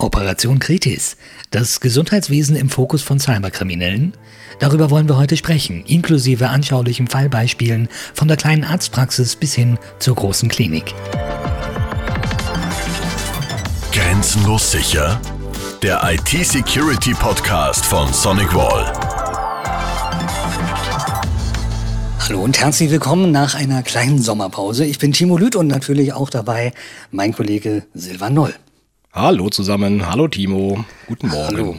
Operation Kritis. Das Gesundheitswesen im Fokus von Cyberkriminellen? Darüber wollen wir heute sprechen, inklusive anschaulichen Fallbeispielen von der kleinen Arztpraxis bis hin zur großen Klinik. Grenzenlos sicher? Der IT-Security-Podcast von Sonic Wall. Hallo und herzlich willkommen nach einer kleinen Sommerpause. Ich bin Timo Lüth und natürlich auch dabei mein Kollege Silvan Noll. Hallo zusammen, hallo Timo, guten Morgen. Hallo.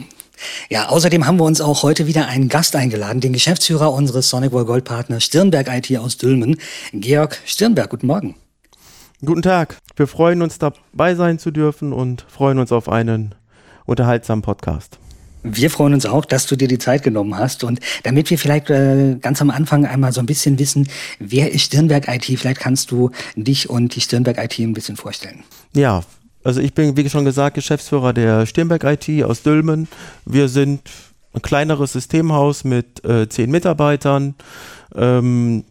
Ja, außerdem haben wir uns auch heute wieder einen Gast eingeladen, den Geschäftsführer unseres Sonic World Gold Partners Stirnberg IT aus Dülmen, Georg Stirnberg. Guten Morgen. Guten Tag. Wir freuen uns dabei sein zu dürfen und freuen uns auf einen unterhaltsamen Podcast. Wir freuen uns auch, dass du dir die Zeit genommen hast. Und damit wir vielleicht äh, ganz am Anfang einmal so ein bisschen wissen, wer ist Stirnberg IT, vielleicht kannst du dich und die Stirnberg IT ein bisschen vorstellen. Ja, also ich bin, wie schon gesagt, Geschäftsführer der Stirnberg IT aus Dülmen. Wir sind ein kleineres Systemhaus mit äh, zehn Mitarbeitern. Ähm,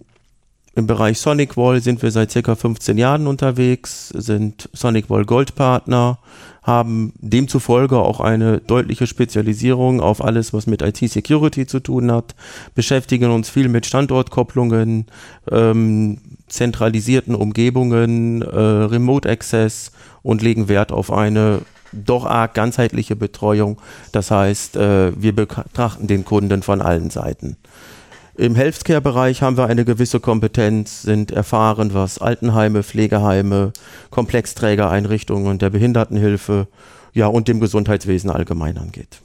Im Bereich Sonic Wall sind wir seit circa 15 Jahren unterwegs, sind Sonic Wall Gold Partner, haben demzufolge auch eine deutliche Spezialisierung auf alles, was mit IT-Security zu tun hat, beschäftigen uns viel mit Standortkopplungen, ähm, zentralisierten Umgebungen, äh, Remote Access und legen Wert auf eine doch arg ganzheitliche Betreuung. Das heißt, äh, wir betrachten den Kunden von allen Seiten. Im Healthcare-Bereich haben wir eine gewisse Kompetenz, sind erfahren, was Altenheime, Pflegeheime, Komplexträgereinrichtungen und der Behindertenhilfe ja, und dem Gesundheitswesen allgemein angeht.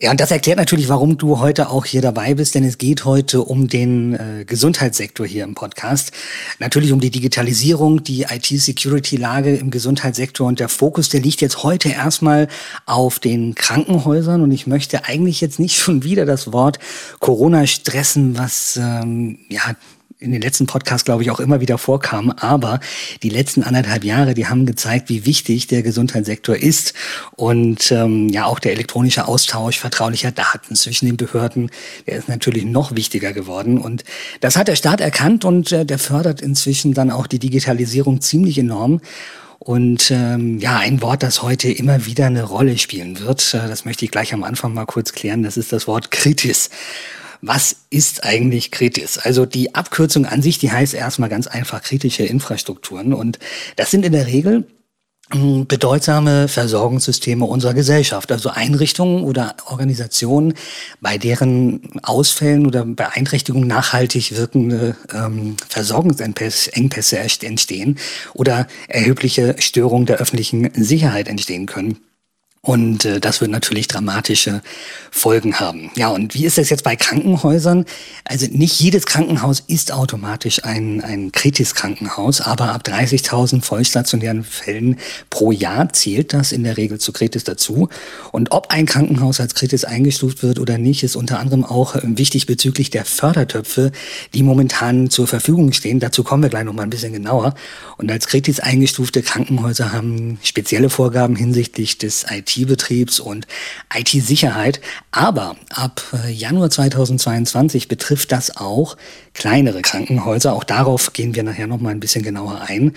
Ja, und das erklärt natürlich, warum du heute auch hier dabei bist, denn es geht heute um den äh, Gesundheitssektor hier im Podcast. Natürlich um die Digitalisierung, die IT-Security-Lage im Gesundheitssektor und der Fokus, der liegt jetzt heute erstmal auf den Krankenhäusern und ich möchte eigentlich jetzt nicht schon wieder das Wort Corona stressen, was ähm, ja in den letzten Podcasts, glaube ich, auch immer wieder vorkam. Aber die letzten anderthalb Jahre, die haben gezeigt, wie wichtig der Gesundheitssektor ist. Und ähm, ja, auch der elektronische Austausch vertraulicher Daten zwischen den Behörden, der ist natürlich noch wichtiger geworden. Und das hat der Staat erkannt und äh, der fördert inzwischen dann auch die Digitalisierung ziemlich enorm. Und ähm, ja, ein Wort, das heute immer wieder eine Rolle spielen wird, äh, das möchte ich gleich am Anfang mal kurz klären, das ist das Wort Kritis. Was ist eigentlich kritisch? Also die Abkürzung an sich, die heißt erstmal ganz einfach kritische Infrastrukturen. Und das sind in der Regel hm, bedeutsame Versorgungssysteme unserer Gesellschaft, also Einrichtungen oder Organisationen, bei deren Ausfällen oder Beeinträchtigungen nachhaltig wirkende ähm, Versorgungsengpässe entstehen oder erhebliche Störungen der öffentlichen Sicherheit entstehen können. Und äh, das wird natürlich dramatische Folgen haben. Ja, und wie ist das jetzt bei Krankenhäusern? Also nicht jedes Krankenhaus ist automatisch ein, ein Kritis-Krankenhaus, aber ab 30.000 vollstationären Fällen pro Jahr zählt das in der Regel zu Kritis dazu. Und ob ein Krankenhaus als Kritis eingestuft wird oder nicht, ist unter anderem auch äh, wichtig bezüglich der Fördertöpfe, die momentan zur Verfügung stehen. Dazu kommen wir gleich noch mal ein bisschen genauer. Und als Kritis eingestufte Krankenhäuser haben spezielle Vorgaben hinsichtlich des IT IT-Betriebs und IT-Sicherheit. Aber ab äh, Januar 2022 betrifft das auch kleinere Krankenhäuser. Auch darauf gehen wir nachher noch mal ein bisschen genauer ein.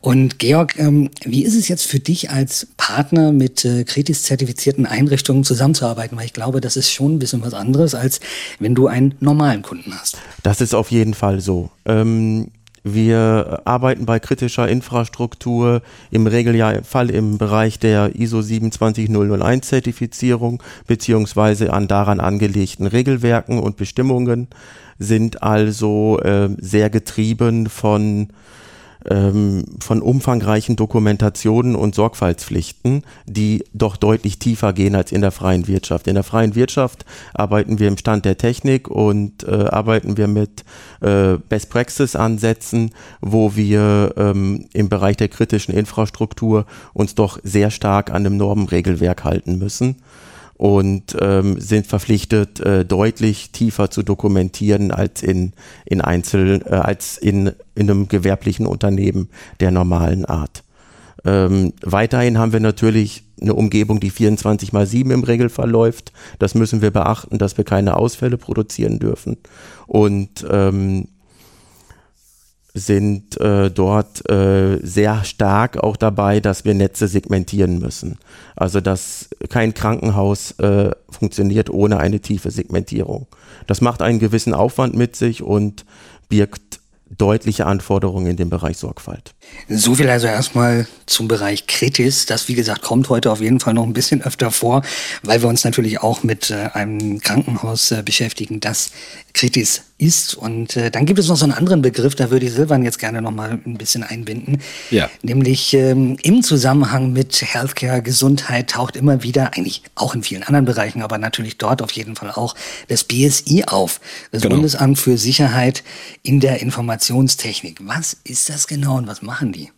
Und Georg, ähm, wie ist es jetzt für dich als Partner mit äh, Kritis-zertifizierten Einrichtungen zusammenzuarbeiten? Weil ich glaube, das ist schon ein bisschen was anderes, als wenn du einen normalen Kunden hast. Das ist auf jeden Fall so. Ähm wir arbeiten bei kritischer Infrastruktur im Regelfall im Bereich der ISO 27001 Zertifizierung beziehungsweise an daran angelegten Regelwerken und Bestimmungen sind also äh, sehr getrieben von ähm, von umfangreichen Dokumentationen und Sorgfaltspflichten, die doch deutlich tiefer gehen als in der freien Wirtschaft. In der freien Wirtschaft arbeiten wir im Stand der Technik und äh, arbeiten wir mit äh, Best Practice Ansätzen, wo wir ähm, im Bereich der kritischen Infrastruktur uns doch sehr stark an dem Normenregelwerk halten müssen und ähm, sind verpflichtet, äh, deutlich tiefer zu dokumentieren als in, in Einzel, äh, als in, in einem gewerblichen Unternehmen der normalen Art. Ähm, weiterhin haben wir natürlich eine Umgebung, die 24 mal 7 im Regelfall läuft. Das müssen wir beachten, dass wir keine Ausfälle produzieren dürfen. Und ähm, sind äh, dort äh, sehr stark auch dabei, dass wir Netze segmentieren müssen. Also dass kein Krankenhaus äh, funktioniert ohne eine tiefe Segmentierung. Das macht einen gewissen Aufwand mit sich und birgt deutliche Anforderungen in dem Bereich Sorgfalt. So viel also erstmal zum Bereich Kritis. Das, wie gesagt, kommt heute auf jeden Fall noch ein bisschen öfter vor, weil wir uns natürlich auch mit äh, einem Krankenhaus äh, beschäftigen, das Kritis ist. Und äh, dann gibt es noch so einen anderen Begriff, da würde ich Silvan jetzt gerne noch mal ein bisschen einbinden. Ja. Nämlich ähm, im Zusammenhang mit Healthcare, Gesundheit taucht immer wieder, eigentlich auch in vielen anderen Bereichen, aber natürlich dort auf jeden Fall auch das BSI auf, das genau. Bundesamt für Sicherheit in der Informationstechnik. Was ist das genau und was machen die?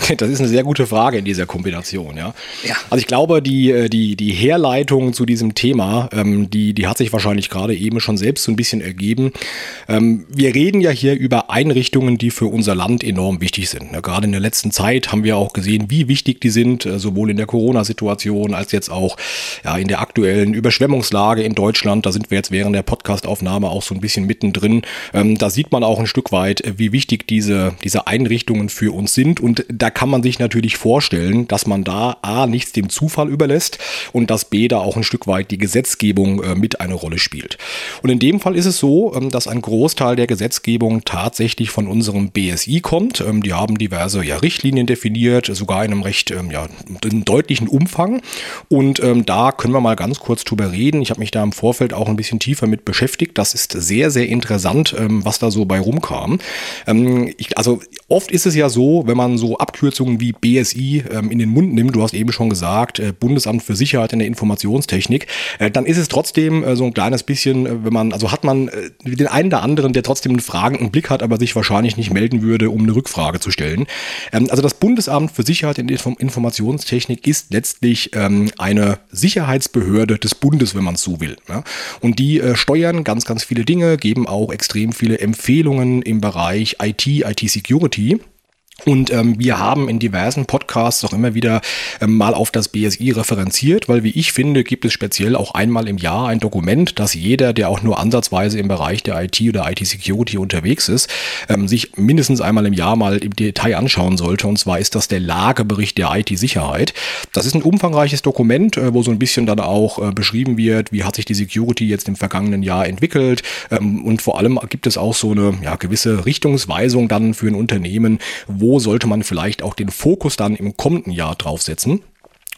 Das ist eine sehr gute Frage in dieser Kombination, ja. ja. Also ich glaube, die, äh, die, die Herleitung zu diesem Thema, ähm, die, die hat sich wahrscheinlich gerade eben schon selbst so ein bisschen ergeben. Ähm, wir reden ja hier über Einrichtungen, die für unser Land enorm wichtig sind. Ne? Gerade in der letzten Zeit haben wir auch gesehen, wie wichtig die sind, äh, sowohl in der Corona-Situation als jetzt auch ja, in der aktuellen Überschwemmungslage in Deutschland. Da sind wir jetzt während der Podcastaufnahme auch so ein bisschen mittendrin. Ähm, da sieht man auch ein Stück weit, äh, wie wichtig diese, diese Einrichtungen für uns sind. Und da kann man sich natürlich vorstellen, dass man da A nichts dem Zufall überlässt und dass B da auch ein Stück weit die Gesetzgebung äh, mit eine Rolle spielt. Und in dem Fall ist es so, ähm, dass ein Großteil der Gesetzgebung tatsächlich von unserem BSI kommt. Ähm, die haben diverse ja, Richtlinien definiert, sogar in einem recht ähm, ja, in deutlichen Umfang. Und ähm, da können wir mal ganz kurz drüber reden. Ich habe mich da im Vorfeld auch ein bisschen tiefer mit beschäftigt. Das ist sehr, sehr interessant, ähm, was da so bei rumkam. Ähm, ich, also oft ist es ja so, wenn man so ab Abkürzungen wie BSI ähm, in den Mund nimmt, du hast eben schon gesagt, äh, Bundesamt für Sicherheit in der Informationstechnik, äh, dann ist es trotzdem äh, so ein kleines bisschen, äh, wenn man, also hat man äh, den einen oder anderen, der trotzdem einen fragenden Blick hat, aber sich wahrscheinlich nicht melden würde, um eine Rückfrage zu stellen. Ähm, also das Bundesamt für Sicherheit in der Inform Informationstechnik ist letztlich ähm, eine Sicherheitsbehörde des Bundes, wenn man es so will. Ja? Und die äh, steuern ganz, ganz viele Dinge, geben auch extrem viele Empfehlungen im Bereich IT, IT-Security. Und ähm, wir haben in diversen Podcasts auch immer wieder ähm, mal auf das BSI referenziert, weil wie ich finde, gibt es speziell auch einmal im Jahr ein Dokument, das jeder, der auch nur ansatzweise im Bereich der IT oder IT-Security unterwegs ist, ähm, sich mindestens einmal im Jahr mal im Detail anschauen sollte. Und zwar ist das der Lagebericht der IT-Sicherheit. Das ist ein umfangreiches Dokument, äh, wo so ein bisschen dann auch äh, beschrieben wird, wie hat sich die Security jetzt im vergangenen Jahr entwickelt. Ähm, und vor allem gibt es auch so eine ja, gewisse Richtungsweisung dann für ein Unternehmen, wo sollte man vielleicht auch den Fokus dann im kommenden Jahr draufsetzen.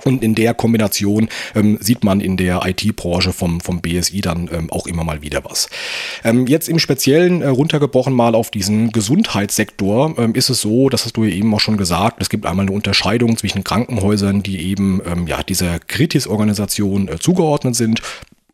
Und in der Kombination ähm, sieht man in der IT-Branche vom, vom BSI dann ähm, auch immer mal wieder was. Ähm, jetzt im Speziellen äh, runtergebrochen mal auf diesen Gesundheitssektor ähm, ist es so, das hast du ja eben auch schon gesagt, es gibt einmal eine Unterscheidung zwischen Krankenhäusern, die eben ähm, ja, dieser Kritis-Organisation äh, zugeordnet sind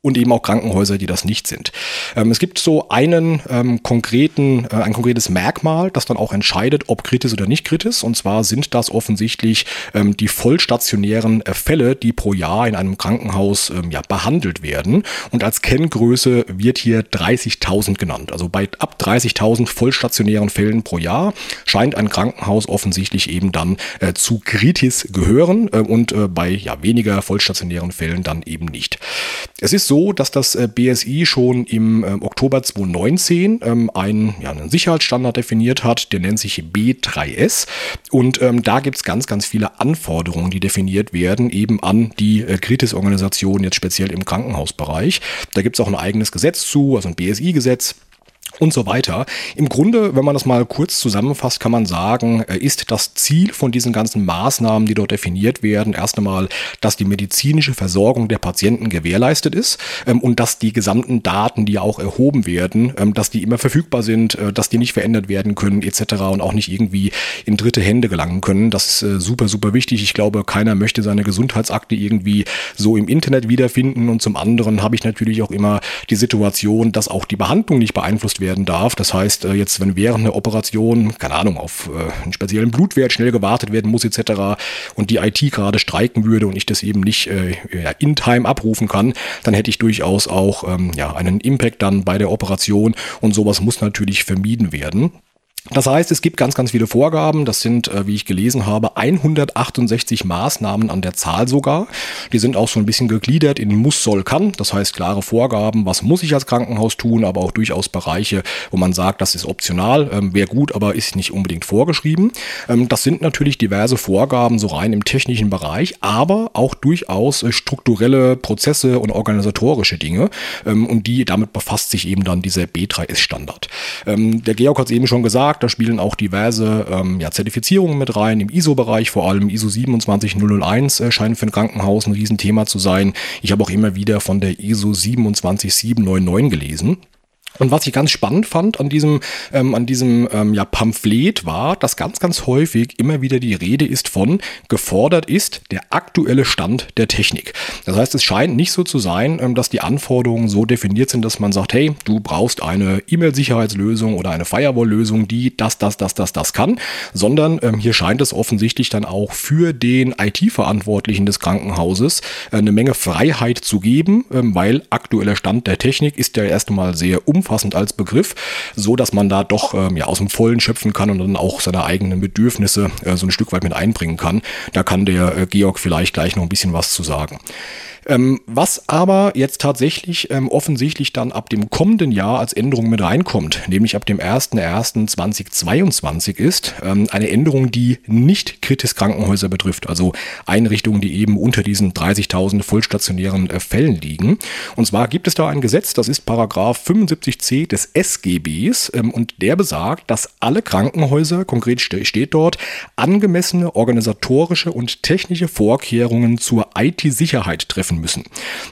und eben auch Krankenhäuser, die das nicht sind. Ähm, es gibt so einen ähm, konkreten, äh, ein konkretes Merkmal, das dann auch entscheidet, ob kritis oder nicht kritis. Und zwar sind das offensichtlich ähm, die vollstationären äh, Fälle, die pro Jahr in einem Krankenhaus ähm, ja, behandelt werden. Und als Kenngröße wird hier 30.000 genannt. Also bei ab 30.000 vollstationären Fällen pro Jahr scheint ein Krankenhaus offensichtlich eben dann äh, zu kritis gehören äh, und äh, bei ja, weniger vollstationären Fällen dann eben nicht. Es ist so, dass das äh, BSI schon im ähm, Oktober 2019 ähm, einen, ja, einen Sicherheitsstandard definiert hat, der nennt sich B3S. Und ähm, da gibt es ganz, ganz viele Anforderungen, die definiert werden, eben an die äh, Kritis-Organisation, jetzt speziell im Krankenhausbereich. Da gibt es auch ein eigenes Gesetz zu, also ein BSI-Gesetz und so weiter. Im Grunde, wenn man das mal kurz zusammenfasst, kann man sagen, äh, ist das Ziel von diesen ganzen Maßnahmen, die dort definiert werden, erst einmal, dass die medizinische Versorgung der Patienten gewährleistet ist ähm, und dass die gesamten Daten, die auch erhoben werden, ähm, dass die immer verfügbar sind, äh, dass die nicht verändert werden können etc. und auch nicht irgendwie in dritte Hände gelangen können. Das ist äh, super, super wichtig. Ich glaube, keiner möchte seine Gesundheitsakte irgendwie so im Internet wiederfinden und zum anderen habe ich natürlich auch immer die Situation, dass auch die Behandlung nicht beeinflusst wird werden darf. Das heißt, äh, jetzt, wenn während einer Operation, keine Ahnung, auf äh, einen speziellen Blutwert schnell gewartet werden muss, etc. und die IT gerade streiken würde und ich das eben nicht äh, in Time abrufen kann, dann hätte ich durchaus auch ähm, ja, einen Impact dann bei der Operation und sowas muss natürlich vermieden werden. Das heißt, es gibt ganz, ganz viele Vorgaben. Das sind, äh, wie ich gelesen habe, 168 Maßnahmen an der Zahl sogar. Die sind auch so ein bisschen gegliedert in muss, soll, kann. Das heißt, klare Vorgaben, was muss ich als Krankenhaus tun, aber auch durchaus Bereiche, wo man sagt, das ist optional, ähm, wäre gut, aber ist nicht unbedingt vorgeschrieben. Ähm, das sind natürlich diverse Vorgaben, so rein im technischen Bereich, aber auch durchaus äh, strukturelle Prozesse und organisatorische Dinge. Ähm, und die, damit befasst sich eben dann dieser B3S-Standard. der Georg hat es eben schon gesagt, da spielen auch diverse ähm, ja, Zertifizierungen mit rein, im ISO-Bereich, vor allem ISO 27001 äh, scheint für ein Krankenhaus ein Riesenthema zu sein. Ich habe auch immer wieder von der ISO 27799 gelesen. Und was ich ganz spannend fand an diesem, ähm, an diesem ähm, ja, Pamphlet war, dass ganz, ganz häufig immer wieder die Rede ist von gefordert ist der aktuelle Stand der Technik. Das heißt, es scheint nicht so zu sein, ähm, dass die Anforderungen so definiert sind, dass man sagt, hey, du brauchst eine E-Mail-Sicherheitslösung oder eine Firewall-Lösung, die das, das, das, das, das kann, sondern ähm, hier scheint es offensichtlich dann auch für den IT-Verantwortlichen des Krankenhauses äh, eine Menge Freiheit zu geben, ähm, weil aktueller Stand der Technik ist ja erst einmal sehr umfassend umfassend als Begriff, so dass man da doch ähm, ja, aus dem Vollen schöpfen kann und dann auch seine eigenen Bedürfnisse äh, so ein Stück weit mit einbringen kann. Da kann der äh, Georg vielleicht gleich noch ein bisschen was zu sagen. Ähm, was aber jetzt tatsächlich ähm, offensichtlich dann ab dem kommenden Jahr als Änderung mit reinkommt, nämlich ab dem 01.01.2022 ist, ähm, eine Änderung, die nicht kritis Krankenhäuser betrifft, also Einrichtungen, die eben unter diesen 30.000 vollstationären äh, Fällen liegen. Und zwar gibt es da ein Gesetz, das ist Paragraph 75c des SGBs ähm, und der besagt, dass alle Krankenhäuser, konkret steht dort, angemessene organisatorische und technische Vorkehrungen zur IT-Sicherheit treffen müssen.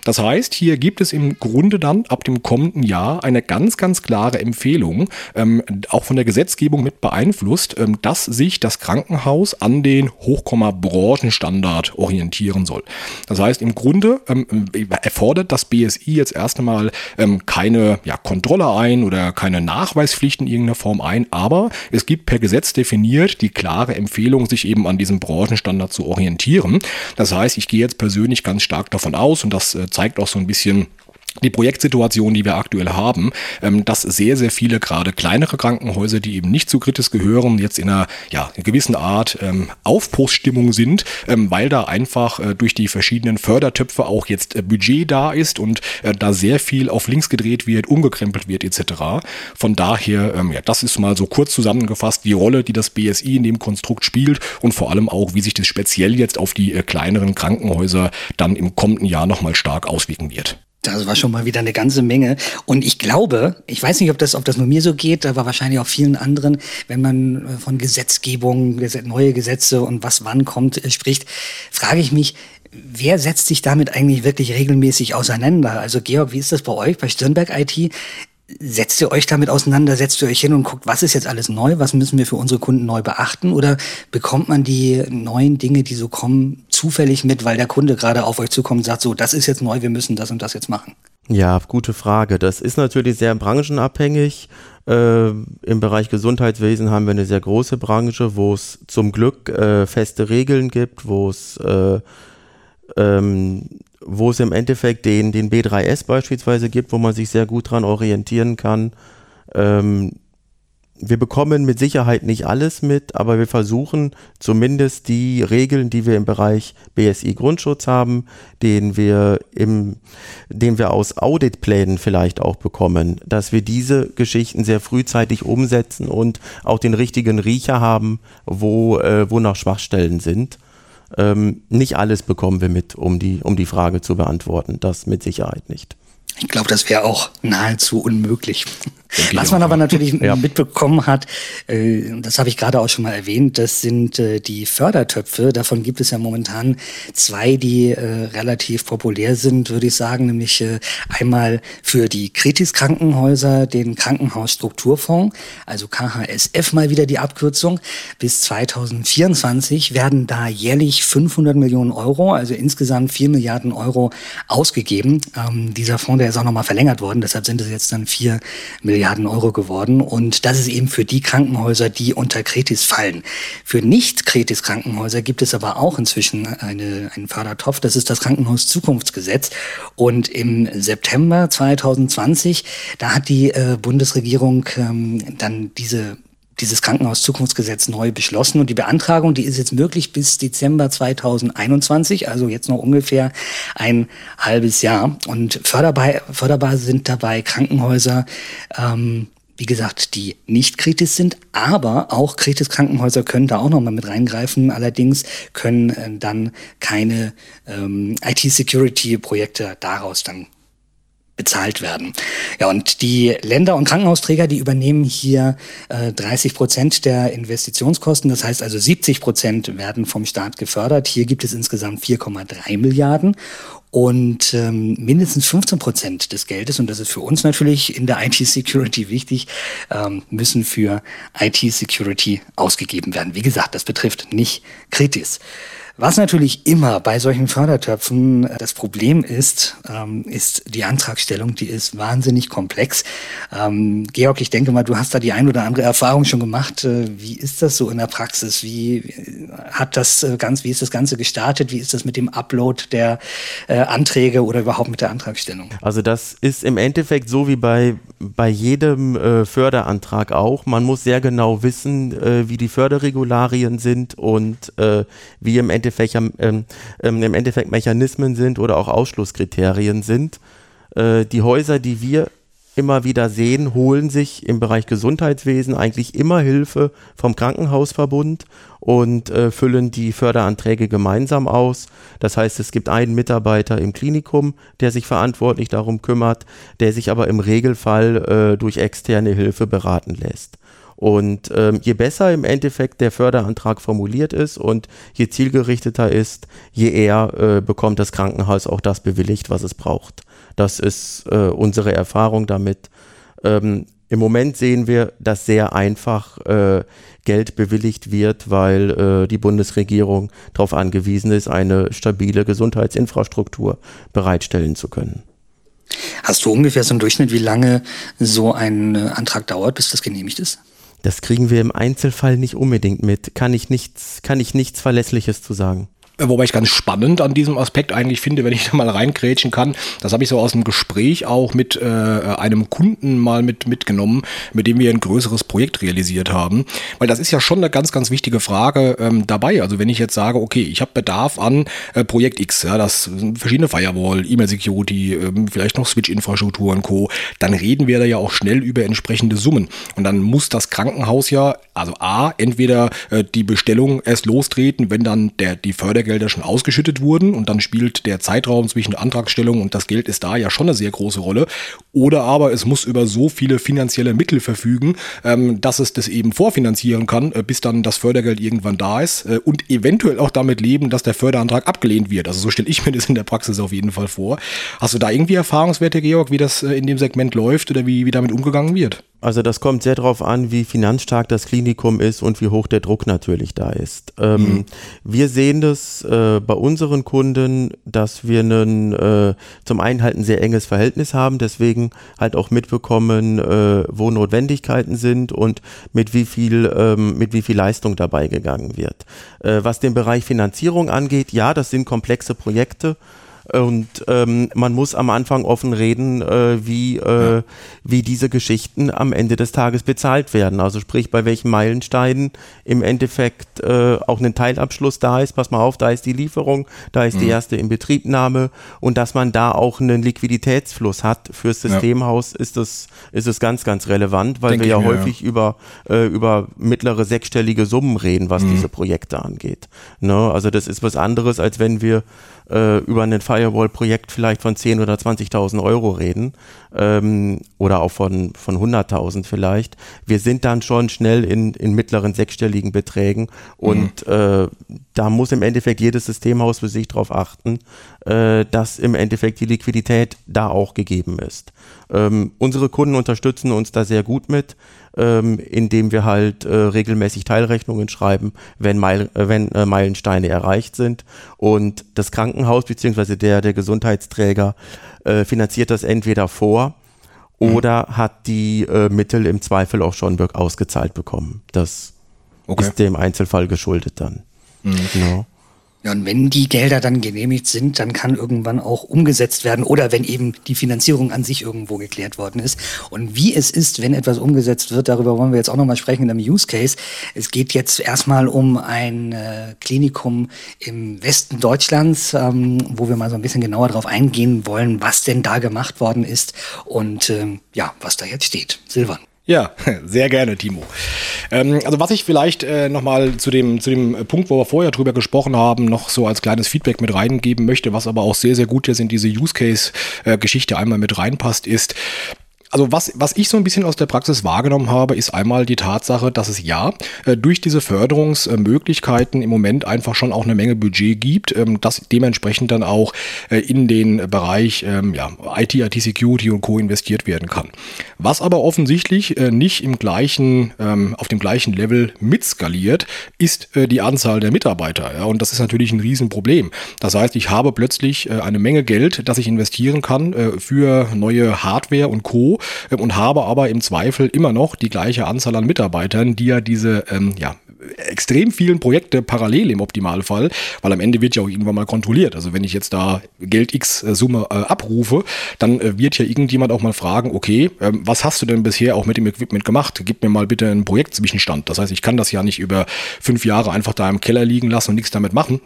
Das heißt, hier gibt es im Grunde dann ab dem kommenden Jahr eine ganz, ganz klare Empfehlung, ähm, auch von der Gesetzgebung mit beeinflusst, ähm, dass sich das Krankenhaus an den Hochkomma-Branchenstandard orientieren soll. Das heißt, im Grunde ähm, erfordert das BSI jetzt erst einmal ähm, keine ja, Kontrolle ein oder keine Nachweispflicht in irgendeiner Form ein, aber es gibt per Gesetz definiert die klare Empfehlung, sich eben an diesem Branchenstandard zu orientieren. Das heißt, ich gehe jetzt persönlich ganz stark davon aus und das äh, zeigt auch so ein bisschen die Projektsituation, die wir aktuell haben, ähm, dass sehr, sehr viele gerade kleinere Krankenhäuser, die eben nicht zu Kritis gehören, jetzt in einer ja, gewissen Art ähm, Aufbruchsstimmung sind, ähm, weil da einfach äh, durch die verschiedenen Fördertöpfe auch jetzt äh, Budget da ist und äh, da sehr viel auf links gedreht wird, umgekrempelt wird etc. Von daher, ähm, ja, das ist mal so kurz zusammengefasst die Rolle, die das BSI in dem Konstrukt spielt und vor allem auch, wie sich das speziell jetzt auf die äh, kleineren Krankenhäuser dann im kommenden Jahr nochmal stark auswirken wird. Das war schon mal wieder eine ganze Menge. Und ich glaube, ich weiß nicht, ob das, ob das nur mir so geht, aber wahrscheinlich auch vielen anderen, wenn man äh, von Gesetzgebung, neue Gesetze und was wann kommt, äh, spricht, frage ich mich, wer setzt sich damit eigentlich wirklich regelmäßig auseinander? Also Georg, wie ist das bei euch, bei Stirnberg IT? Setzt ihr euch damit auseinander, setzt ihr euch hin und guckt, was ist jetzt alles neu, was müssen wir für unsere Kunden neu beachten? Oder bekommt man die neuen Dinge, die so kommen, zufällig mit, weil der Kunde gerade auf euch zukommt und sagt, so, das ist jetzt neu, wir müssen das und das jetzt machen? Ja, gute Frage. Das ist natürlich sehr branchenabhängig. Äh, Im Bereich Gesundheitswesen haben wir eine sehr große Branche, wo es zum Glück äh, feste Regeln gibt, wo es äh, ähm, wo es im Endeffekt den, den B3S beispielsweise gibt, wo man sich sehr gut dran orientieren kann. Ähm, wir bekommen mit Sicherheit nicht alles mit, aber wir versuchen zumindest die Regeln, die wir im Bereich BSI Grundschutz haben, den wir im, den wir aus Auditplänen vielleicht auch bekommen, dass wir diese Geschichten sehr frühzeitig umsetzen und auch den richtigen Riecher haben, wo, äh, wo noch Schwachstellen sind. Ähm, nicht alles bekommen wir mit, um die, um die Frage zu beantworten. Das mit Sicherheit nicht. Ich glaube, das wäre auch nahezu unmöglich. Was man aber natürlich ja. mitbekommen hat, äh, das habe ich gerade auch schon mal erwähnt, das sind äh, die Fördertöpfe. Davon gibt es ja momentan zwei, die äh, relativ populär sind, würde ich sagen, nämlich einmal für die Kritis-Krankenhäuser den Krankenhausstrukturfonds, also KHSF mal wieder die Abkürzung. Bis 2024 werden da jährlich 500 Millionen Euro, also insgesamt 4 Milliarden Euro ausgegeben. Ähm, dieser Fonds, der ist auch nochmal verlängert worden, deshalb sind es jetzt dann 4 Milliarden Milliarden Euro geworden. Und das ist eben für die Krankenhäuser, die unter Kretis fallen. Für Nicht-Kretis-Krankenhäuser gibt es aber auch inzwischen eine, einen Fördertopf. Das ist das Krankenhaus-Zukunftsgesetz. Und im September 2020, da hat die äh, Bundesregierung ähm, dann diese dieses Krankenhauszukunftsgesetz neu beschlossen und die Beantragung, die ist jetzt möglich bis Dezember 2021, also jetzt noch ungefähr ein halbes Jahr. Und förderbar, förderbar sind dabei Krankenhäuser, ähm, wie gesagt, die nicht kritisch sind, aber auch kritis Krankenhäuser können da auch nochmal mit reingreifen. Allerdings können äh, dann keine ähm, IT-Security-Projekte daraus dann bezahlt werden. Ja, und die Länder und Krankenhausträger, die übernehmen hier äh, 30 Prozent der Investitionskosten. Das heißt also 70 Prozent werden vom Staat gefördert. Hier gibt es insgesamt 4,3 Milliarden. Und ähm, mindestens 15 Prozent des Geldes, und das ist für uns natürlich in der IT-Security wichtig, ähm, müssen für IT-Security ausgegeben werden. Wie gesagt, das betrifft nicht Kritis. Was natürlich immer bei solchen Fördertöpfen äh, das Problem ist, ähm, ist die Antragstellung, die ist wahnsinnig komplex. Ähm, Georg, ich denke mal, du hast da die ein oder andere Erfahrung schon gemacht. Äh, wie ist das so in der Praxis? Wie äh, hat das ganz, wie ist das Ganze gestartet? Wie ist das mit dem Upload der Anträge oder überhaupt mit der Antragstellung? Also das ist im Endeffekt so wie bei, bei jedem Förderantrag auch. Man muss sehr genau wissen, wie die Förderregularien sind und wie im Endeffekt Endeffekt, ähm, ähm, im Endeffekt Mechanismen sind oder auch Ausschlusskriterien sind. Äh, die Häuser, die wir immer wieder sehen, holen sich im Bereich Gesundheitswesen eigentlich immer Hilfe vom Krankenhausverbund und äh, füllen die Förderanträge gemeinsam aus. Das heißt, es gibt einen Mitarbeiter im Klinikum, der sich verantwortlich darum kümmert, der sich aber im Regelfall äh, durch externe Hilfe beraten lässt. Und ähm, je besser im Endeffekt der Förderantrag formuliert ist und je zielgerichteter ist, je eher äh, bekommt das Krankenhaus auch das bewilligt, was es braucht. Das ist äh, unsere Erfahrung damit. Ähm, Im Moment sehen wir, dass sehr einfach äh, Geld bewilligt wird, weil äh, die Bundesregierung darauf angewiesen ist, eine stabile Gesundheitsinfrastruktur bereitstellen zu können. Hast du ungefähr so einen Durchschnitt, wie lange so ein äh, Antrag dauert, bis das genehmigt ist? Das kriegen wir im Einzelfall nicht unbedingt mit. Kann ich nichts, kann ich nichts Verlässliches zu sagen. Wobei ich ganz spannend an diesem Aspekt eigentlich finde, wenn ich da mal reingrätschen kann, das habe ich so aus dem Gespräch auch mit äh, einem Kunden mal mit mitgenommen, mit dem wir ein größeres Projekt realisiert haben. Weil das ist ja schon eine ganz, ganz wichtige Frage ähm, dabei. Also wenn ich jetzt sage, okay, ich habe Bedarf an äh, Projekt X, ja, das sind verschiedene Firewall, E-Mail-Security, äh, vielleicht noch Switch-Infrastruktur und Co., dann reden wir da ja auch schnell über entsprechende Summen. Und dann muss das Krankenhaus ja, also A, entweder äh, die Bestellung erst lostreten, wenn dann der, die Förder Fördergelder schon ausgeschüttet wurden und dann spielt der Zeitraum zwischen Antragstellung und das Geld ist da ja schon eine sehr große Rolle. Oder aber es muss über so viele finanzielle Mittel verfügen, ähm, dass es das eben vorfinanzieren kann, äh, bis dann das Fördergeld irgendwann da ist äh, und eventuell auch damit leben, dass der Förderantrag abgelehnt wird. Also so stelle ich mir das in der Praxis auf jeden Fall vor. Hast du da irgendwie Erfahrungswerte, Georg, wie das äh, in dem Segment läuft oder wie, wie damit umgegangen wird? Also das kommt sehr darauf an, wie finanzstark das Klinikum ist und wie hoch der Druck natürlich da ist. Ähm, mhm. Wir sehen das äh, bei unseren Kunden, dass wir einen, äh, zum einen halt ein sehr enges Verhältnis haben, deswegen halt auch mitbekommen, äh, wo Notwendigkeiten sind und mit wie viel, ähm, mit wie viel Leistung dabei gegangen wird. Äh, was den Bereich Finanzierung angeht, ja, das sind komplexe Projekte. Und ähm, man muss am Anfang offen reden, äh, wie, äh, wie diese Geschichten am Ende des Tages bezahlt werden. Also sprich, bei welchen Meilensteinen im Endeffekt äh, auch ein Teilabschluss da ist. Pass mal auf, da ist die Lieferung, da ist mhm. die erste Inbetriebnahme und dass man da auch einen Liquiditätsfluss hat fürs Systemhaus, ja. ist das ist es ganz, ganz relevant, weil Denk wir ja mir, häufig ja. über, äh, über mittlere sechsstellige Summen reden, was mhm. diese Projekte angeht. Ne? Also das ist was anderes, als wenn wir äh, über ein Firewall-Projekt vielleicht von 10.000 oder 20.000 Euro reden ähm, oder auch von, von 100.000 vielleicht. Wir sind dann schon schnell in, in mittleren sechsstelligen Beträgen und mhm. äh, da muss im Endeffekt jedes Systemhaus für sich darauf achten, äh, dass im Endeffekt die Liquidität da auch gegeben ist. Ähm, unsere Kunden unterstützen uns da sehr gut mit ähm, indem wir halt äh, regelmäßig Teilrechnungen schreiben, wenn, Meil, äh, wenn äh, Meilensteine erreicht sind. Und das Krankenhaus bzw. der, der Gesundheitsträger äh, finanziert das entweder vor mhm. oder hat die äh, Mittel im Zweifel auch schon ausgezahlt bekommen. Das okay. ist dem Einzelfall geschuldet dann. Mhm. Genau. Ja, und wenn die Gelder dann genehmigt sind, dann kann irgendwann auch umgesetzt werden oder wenn eben die Finanzierung an sich irgendwo geklärt worden ist. Und wie es ist, wenn etwas umgesetzt wird, darüber wollen wir jetzt auch nochmal sprechen in einem Use Case. Es geht jetzt erstmal um ein äh, Klinikum im Westen Deutschlands, ähm, wo wir mal so ein bisschen genauer darauf eingehen wollen, was denn da gemacht worden ist und ähm, ja, was da jetzt steht. Silvan. Ja, sehr gerne, Timo. Ähm, also was ich vielleicht äh, nochmal zu dem, zu dem Punkt, wo wir vorher drüber gesprochen haben, noch so als kleines Feedback mit reingeben möchte, was aber auch sehr, sehr gut jetzt in diese Use-Case-Geschichte äh, einmal mit reinpasst, ist, also was, was ich so ein bisschen aus der Praxis wahrgenommen habe, ist einmal die Tatsache, dass es ja äh, durch diese Förderungsmöglichkeiten im Moment einfach schon auch eine Menge Budget gibt, ähm, das dementsprechend dann auch äh, in den Bereich ähm, ja, IT, IT-Security und Co. investiert werden kann. Was aber offensichtlich äh, nicht im gleichen, ähm, auf dem gleichen Level mitskaliert, ist die Anzahl der Mitarbeiter. Und das ist natürlich ein Riesenproblem. Das heißt, ich habe plötzlich eine Menge Geld, das ich investieren kann für neue Hardware und Co ähm, und habe aber im Zweifel immer noch die gleiche Anzahl an Mitarbeitern, die ja diese ähm, ja, extrem vielen Projekte parallel im Optimalfall, weil am Ende wird ja auch irgendwann mal kontrolliert. Also wenn ich jetzt da Geld X äh, Summe äh, abrufe, dann äh, wird ja irgendjemand auch mal fragen, okay, äh, was hast du denn bisher auch mit dem Equipment gemacht? Gib mir mal bitte einen Projektzwischenstand. Das heißt, ich kann das ja nicht über fünf Jahre einfach da im Keller liegen lassen und nichts damit machen.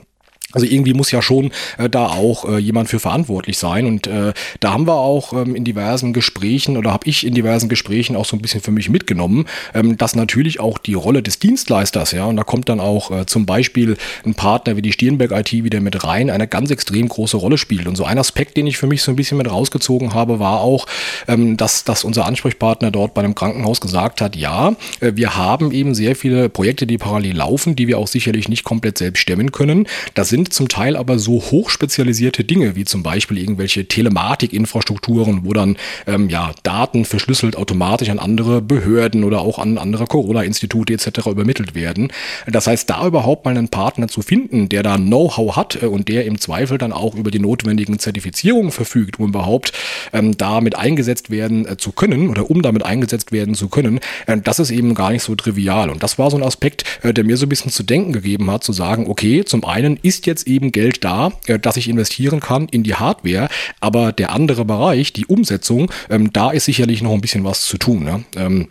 Also irgendwie muss ja schon äh, da auch äh, jemand für verantwortlich sein. Und äh, da haben wir auch ähm, in diversen Gesprächen oder habe ich in diversen Gesprächen auch so ein bisschen für mich mitgenommen, ähm, dass natürlich auch die Rolle des Dienstleisters, ja, und da kommt dann auch äh, zum Beispiel ein Partner wie die Stirnberg IT wieder mit rein, eine ganz extrem große Rolle spielt. Und so ein Aspekt, den ich für mich so ein bisschen mit rausgezogen habe, war auch, ähm, dass, dass unser Ansprechpartner dort bei einem Krankenhaus gesagt hat, ja, äh, wir haben eben sehr viele Projekte, die parallel laufen, die wir auch sicherlich nicht komplett selbst stemmen können. Das sind sind zum Teil aber so hochspezialisierte Dinge, wie zum Beispiel irgendwelche Telematikinfrastrukturen, wo dann ähm, ja, Daten verschlüsselt automatisch an andere Behörden oder auch an andere Corona-Institute etc. übermittelt werden. Das heißt, da überhaupt mal einen Partner zu finden, der da Know-how hat äh, und der im Zweifel dann auch über die notwendigen Zertifizierungen verfügt, um überhaupt ähm, damit eingesetzt werden äh, zu können oder um damit eingesetzt werden zu können, äh, das ist eben gar nicht so trivial. Und das war so ein Aspekt, äh, der mir so ein bisschen zu denken gegeben hat, zu sagen, okay, zum einen ist ja jetzt eben Geld da, äh, dass ich investieren kann in die Hardware, aber der andere Bereich, die Umsetzung, ähm, da ist sicherlich noch ein bisschen was zu tun. Ne? Ähm,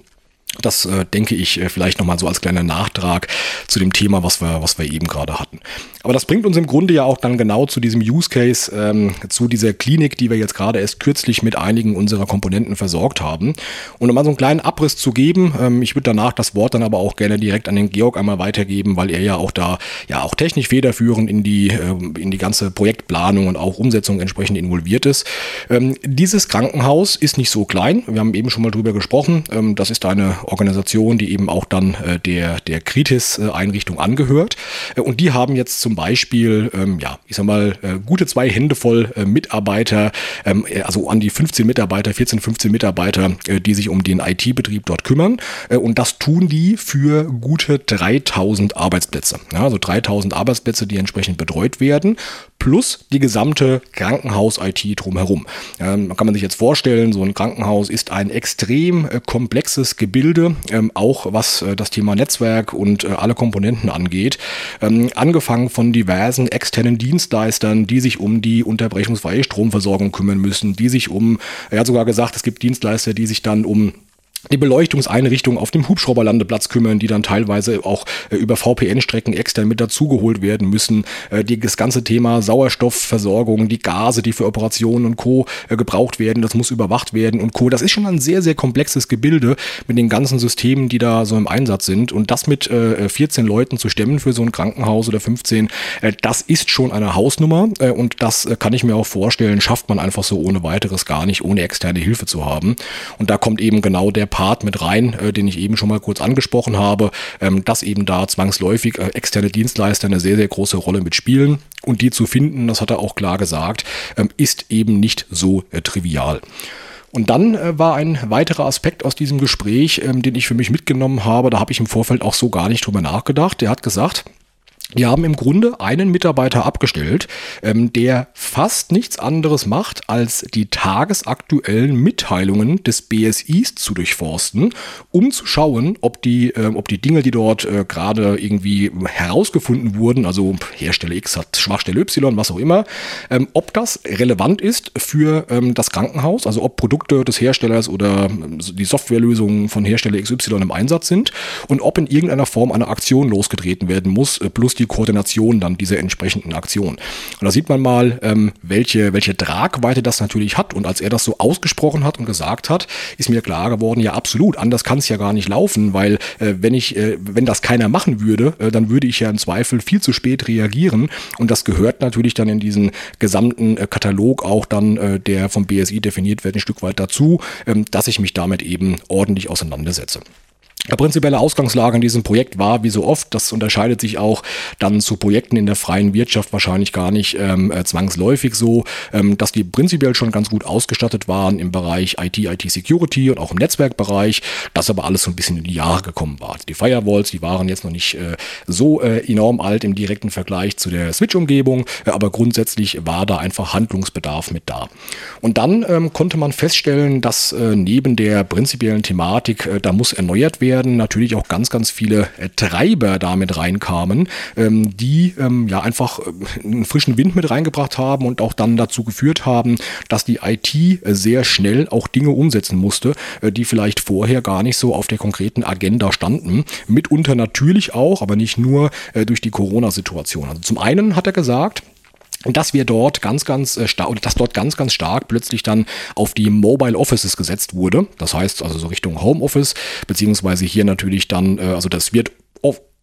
das äh, denke ich äh, vielleicht nochmal so als kleiner Nachtrag zu dem Thema, was wir, was wir eben gerade hatten. Aber das bringt uns im Grunde ja auch dann genau zu diesem Use Case, ähm, zu dieser Klinik, die wir jetzt gerade erst kürzlich mit einigen unserer Komponenten versorgt haben. Und um mal so einen kleinen Abriss zu geben, ähm, ich würde danach das Wort dann aber auch gerne direkt an den Georg einmal weitergeben, weil er ja auch da ja auch technisch federführend in die, äh, in die ganze Projektplanung und auch Umsetzung entsprechend involviert ist. Ähm, dieses Krankenhaus ist nicht so klein. Wir haben eben schon mal drüber gesprochen. Ähm, das ist eine Organisation, die eben auch dann äh, der, der Kritis-Einrichtung angehört. Äh, und die haben jetzt zum Beispiel, ähm, ja, ich sag mal, äh, gute zwei Hände voll äh, Mitarbeiter, ähm, äh, also an die 15 Mitarbeiter, 14, 15 Mitarbeiter, die sich um den IT-Betrieb dort kümmern. Und das tun die für gute 3000 Arbeitsplätze. Ja, also 3000 Arbeitsplätze, die entsprechend betreut werden plus die gesamte Krankenhaus-IT drumherum. Ähm, kann man sich jetzt vorstellen, so ein Krankenhaus ist ein extrem komplexes Gebilde, ähm, auch was äh, das Thema Netzwerk und äh, alle Komponenten angeht. Ähm, angefangen von diversen externen Dienstleistern, die sich um die unterbrechungsfreie Stromversorgung kümmern müssen, die sich um, er hat sogar gesagt, es gibt Dienstleister, die sich dann um die Beleuchtungseinrichtungen auf dem Hubschrauberlandeplatz kümmern, die dann teilweise auch äh, über VPN-Strecken extern mit dazugeholt werden müssen. Äh, die, das ganze Thema Sauerstoffversorgung, die Gase, die für Operationen und Co. Äh, gebraucht werden, das muss überwacht werden und Co. Das ist schon ein sehr, sehr komplexes Gebilde mit den ganzen Systemen, die da so im Einsatz sind. Und das mit äh, 14 Leuten zu stemmen für so ein Krankenhaus oder 15, äh, das ist schon eine Hausnummer. Äh, und das äh, kann ich mir auch vorstellen, schafft man einfach so ohne weiteres gar nicht, ohne externe Hilfe zu haben. Und da kommt eben genau der Part mit rein, äh, den ich eben schon mal kurz angesprochen habe, ähm, dass eben da zwangsläufig äh, externe Dienstleister eine sehr, sehr große Rolle mitspielen. Und die zu finden, das hat er auch klar gesagt, ähm, ist eben nicht so äh, trivial. Und dann äh, war ein weiterer Aspekt aus diesem Gespräch, ähm, den ich für mich mitgenommen habe, da habe ich im Vorfeld auch so gar nicht drüber nachgedacht. Der hat gesagt, die haben im Grunde einen Mitarbeiter abgestellt, ähm, der fast nichts anderes macht, als die tagesaktuellen Mitteilungen des BSIs zu durchforsten, um zu schauen, ob die, äh, ob die Dinge, die dort äh, gerade irgendwie herausgefunden wurden, also Hersteller X hat Schwachstelle Y, was auch immer, ähm, ob das relevant ist für ähm, das Krankenhaus, also ob Produkte des Herstellers oder ähm, die Softwarelösungen von Hersteller XY im Einsatz sind und ob in irgendeiner Form eine Aktion losgetreten werden muss, äh, plus die Koordination dann dieser entsprechenden Aktion. Und da sieht man mal, ähm, welche, welche Tragweite das natürlich hat. Und als er das so ausgesprochen hat und gesagt hat, ist mir klar geworden, ja absolut, anders kann es ja gar nicht laufen, weil äh, wenn ich, äh, wenn das keiner machen würde, äh, dann würde ich ja im Zweifel viel zu spät reagieren. Und das gehört natürlich dann in diesen gesamten äh, Katalog auch dann, äh, der vom BSI definiert wird, ein Stück weit dazu, ähm, dass ich mich damit eben ordentlich auseinandersetze. Der prinzipielle Ausgangslage in diesem Projekt war, wie so oft, das unterscheidet sich auch dann zu Projekten in der freien Wirtschaft wahrscheinlich gar nicht ähm, äh, zwangsläufig so, ähm, dass die prinzipiell schon ganz gut ausgestattet waren im Bereich IT, IT-Security und auch im Netzwerkbereich, das aber alles so ein bisschen in die Jahre gekommen war. Die Firewalls, die waren jetzt noch nicht äh, so äh, enorm alt im direkten Vergleich zu der Switch-Umgebung, äh, aber grundsätzlich war da einfach Handlungsbedarf mit da. Und dann ähm, konnte man feststellen, dass äh, neben der prinzipiellen Thematik, äh, da muss erneuert werden, werden natürlich auch ganz, ganz viele äh, Treiber damit reinkamen, ähm, die ähm, ja einfach äh, einen frischen Wind mit reingebracht haben und auch dann dazu geführt haben, dass die IT äh, sehr schnell auch Dinge umsetzen musste, die vielleicht vorher gar nicht so auf der konkreten Agenda standen. Mitunter natürlich auch, aber nicht nur durch die Corona-Situation. Also zum einen hat er gesagt, dass wir dort ganz, ganz äh, stark, dass dort ganz, ganz stark plötzlich dann auf die Mobile Offices gesetzt wurde. Das heißt also so Richtung Home Office, beziehungsweise hier natürlich dann, äh, also das wird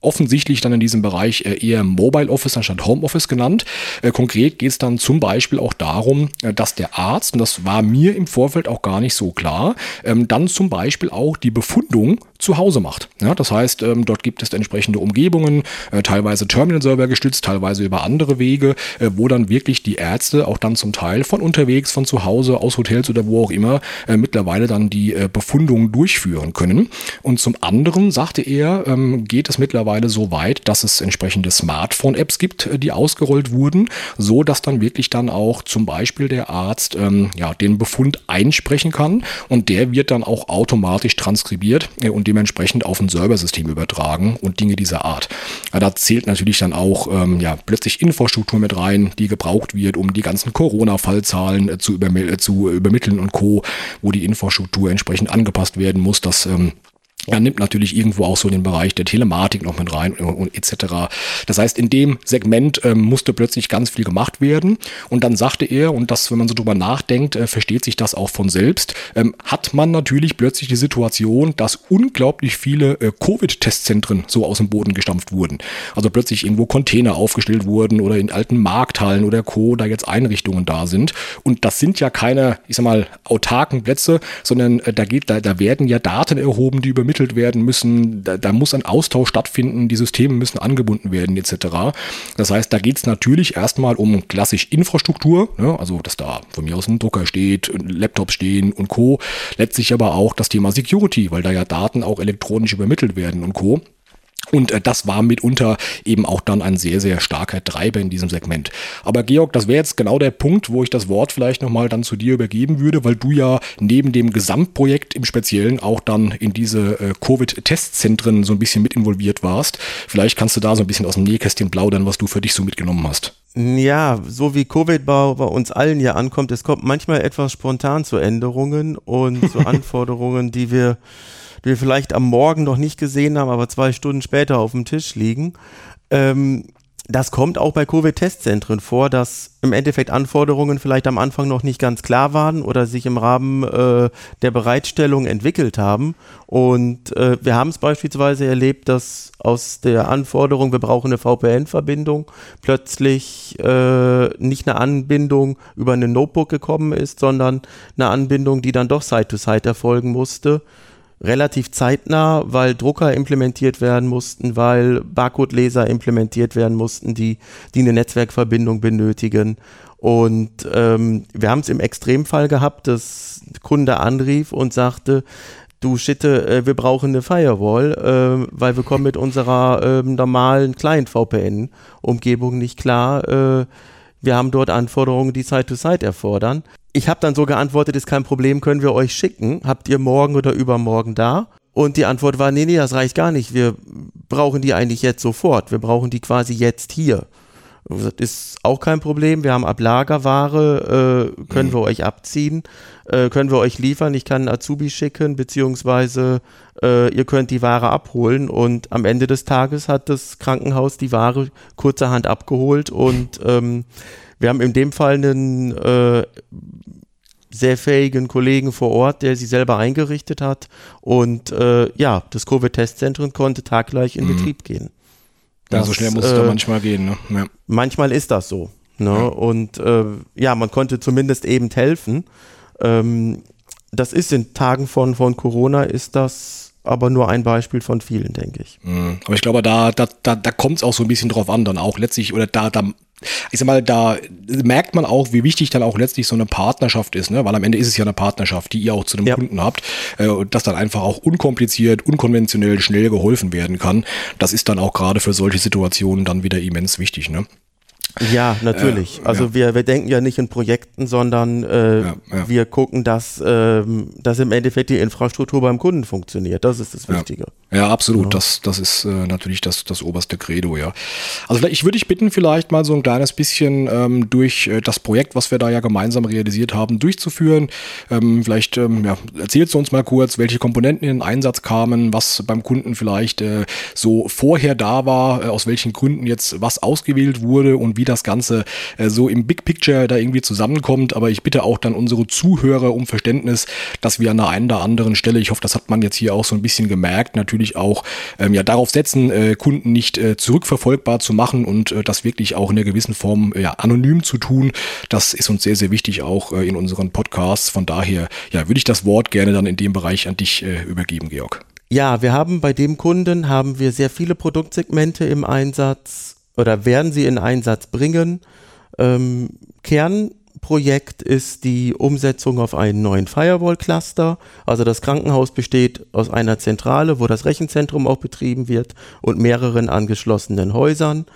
offensichtlich dann in diesem Bereich äh, eher Mobile Office anstatt Home Office genannt. Äh, konkret geht es dann zum Beispiel auch darum, äh, dass der Arzt, und das war mir im Vorfeld auch gar nicht so klar, ähm, dann zum Beispiel auch die Befundung zu Hause macht. Ja, das heißt, ähm, dort gibt es entsprechende Umgebungen, teilweise Terminal-Server gestützt, teilweise über andere Wege, wo dann wirklich die Ärzte auch dann zum Teil von unterwegs, von zu Hause, aus Hotels oder wo auch immer, mittlerweile dann die Befundung durchführen können. Und zum anderen, sagte er, ähm, geht es mittlerweile mittlerweile so weit, dass es entsprechende Smartphone-Apps gibt, äh, die ausgerollt wurden, so dass dann wirklich dann auch zum Beispiel der Arzt ähm, ja, den Befund einsprechen kann und der wird dann auch automatisch transkribiert äh, und dementsprechend auf ein Serversystem übertragen und Dinge dieser Art. Ja, da zählt natürlich dann auch ähm, ja, plötzlich Infrastruktur mit rein, die gebraucht wird, um die ganzen Corona-Fallzahlen äh, zu, übermi äh, zu übermitteln und Co., wo die Infrastruktur entsprechend angepasst werden muss. Das ähm, er nimmt natürlich irgendwo auch so den Bereich der Telematik noch mit rein und, und etc. Das heißt, in dem Segment ähm, musste plötzlich ganz viel gemacht werden. Und dann sagte er, und das, wenn man so drüber nachdenkt, äh, versteht sich das auch von selbst, ähm, hat man natürlich plötzlich die Situation, dass unglaublich viele äh, Covid-Testzentren so aus dem Boden gestampft wurden. Also plötzlich irgendwo Container aufgestellt wurden oder in alten Markthallen oder Co. da jetzt Einrichtungen da sind. Und das sind ja keine, ich sag mal, autarken Plätze, sondern äh, da geht, da, da werden ja Daten erhoben, die übermittelt übermittelt werden müssen, da, da muss ein Austausch stattfinden, die Systeme müssen angebunden werden etc. Das heißt, da geht es natürlich erstmal um klassisch Infrastruktur, ne? also dass da von mir aus ein Drucker steht, Laptops stehen und Co. Letztlich aber auch das Thema Security, weil da ja Daten auch elektronisch übermittelt werden und Co. Und äh, das war mitunter eben auch dann ein sehr, sehr starker Treiber in diesem Segment. Aber Georg, das wäre jetzt genau der Punkt, wo ich das Wort vielleicht nochmal dann zu dir übergeben würde, weil du ja neben dem Gesamtprojekt im Speziellen auch dann in diese äh, Covid-Testzentren so ein bisschen mit involviert warst. Vielleicht kannst du da so ein bisschen aus dem Nähkästchen plaudern, was du für dich so mitgenommen hast. Ja, so wie Covid bei, bei uns allen ja ankommt, es kommt manchmal etwas spontan zu Änderungen und zu Anforderungen, die wir die wir vielleicht am Morgen noch nicht gesehen haben, aber zwei Stunden später auf dem Tisch liegen. Ähm, das kommt auch bei Covid-Testzentren vor, dass im Endeffekt Anforderungen vielleicht am Anfang noch nicht ganz klar waren oder sich im Rahmen äh, der Bereitstellung entwickelt haben. Und äh, wir haben es beispielsweise erlebt, dass aus der Anforderung, wir brauchen eine VPN-Verbindung, plötzlich äh, nicht eine Anbindung über ein Notebook gekommen ist, sondern eine Anbindung, die dann doch Side-to-Side -Side erfolgen musste relativ zeitnah, weil Drucker implementiert werden mussten, weil Barcode-Leser implementiert werden mussten, die, die eine Netzwerkverbindung benötigen. Und ähm, wir haben es im Extremfall gehabt, dass Kunde anrief und sagte, du Schitte, äh, wir brauchen eine Firewall, äh, weil wir kommen mit unserer äh, normalen Client-VPN-Umgebung nicht klar. Äh, wir haben dort Anforderungen, die Side-to-Side erfordern. Ich habe dann so geantwortet, ist kein Problem, können wir euch schicken. Habt ihr morgen oder übermorgen da? Und die Antwort war, nee, nee, das reicht gar nicht. Wir brauchen die eigentlich jetzt sofort. Wir brauchen die quasi jetzt hier. Das ist auch kein Problem. Wir haben Ablagerware, äh, können mhm. wir euch abziehen, äh, können wir euch liefern. Ich kann einen Azubi schicken, beziehungsweise äh, ihr könnt die Ware abholen. Und am Ende des Tages hat das Krankenhaus die Ware kurzerhand abgeholt. Und ähm, wir haben in dem Fall einen äh, sehr fähigen Kollegen vor Ort, der sie selber eingerichtet hat. Und äh, ja, das Covid-Testzentrum konnte taggleich in mhm. Betrieb gehen. Das, ja, so schnell muss es äh, doch manchmal gehen. Ne? Ja. Manchmal ist das so. Ne? Ja. Und äh, ja, man konnte zumindest eben helfen. Ähm, das ist in Tagen von, von Corona, ist das aber nur ein Beispiel von vielen, denke ich. Mhm. Aber ich glaube, da, da, da, da kommt es auch so ein bisschen drauf an, dann auch letztlich, oder da, da ich sag mal, da merkt man auch, wie wichtig dann auch letztlich so eine Partnerschaft ist, ne? weil am Ende ist es ja eine Partnerschaft, die ihr auch zu einem ja. Kunden habt äh, und dass dann einfach auch unkompliziert, unkonventionell, schnell geholfen werden kann. Das ist dann auch gerade für solche Situationen dann wieder immens wichtig. Ne? Ja, natürlich. Äh, also ja. Wir, wir denken ja nicht in Projekten, sondern äh, ja, ja. wir gucken, dass, ähm, dass im Endeffekt die Infrastruktur beim Kunden funktioniert. Das ist das Wichtige. Ja, absolut. Das, das ist äh, natürlich das, das oberste Credo, ja. Also ich würde dich bitten, vielleicht mal so ein kleines bisschen ähm, durch äh, das Projekt, was wir da ja gemeinsam realisiert haben, durchzuführen. Ähm, vielleicht ähm, erzählst du uns mal kurz, welche Komponenten in den Einsatz kamen, was beim Kunden vielleicht äh, so vorher da war, äh, aus welchen Gründen jetzt was ausgewählt wurde und wie das Ganze äh, so im Big Picture da irgendwie zusammenkommt. Aber ich bitte auch dann unsere Zuhörer um Verständnis, dass wir an der einen oder anderen Stelle, ich hoffe, das hat man jetzt hier auch so ein bisschen gemerkt, natürlich auch ähm, ja darauf setzen, äh, Kunden nicht äh, zurückverfolgbar zu machen und äh, das wirklich auch in einer gewissen Form ja, anonym zu tun. Das ist uns sehr, sehr wichtig auch äh, in unseren Podcasts. Von daher ja, würde ich das Wort gerne dann in dem Bereich an dich äh, übergeben, Georg. Ja, wir haben bei dem Kunden haben wir sehr viele Produktsegmente im Einsatz oder werden sie in Einsatz bringen. Ähm, Kernprojekt ist die Umsetzung auf einen neuen Firewall-Cluster. Also das Krankenhaus besteht aus einer Zentrale, wo das Rechenzentrum auch betrieben wird und mehreren angeschlossenen Häusern.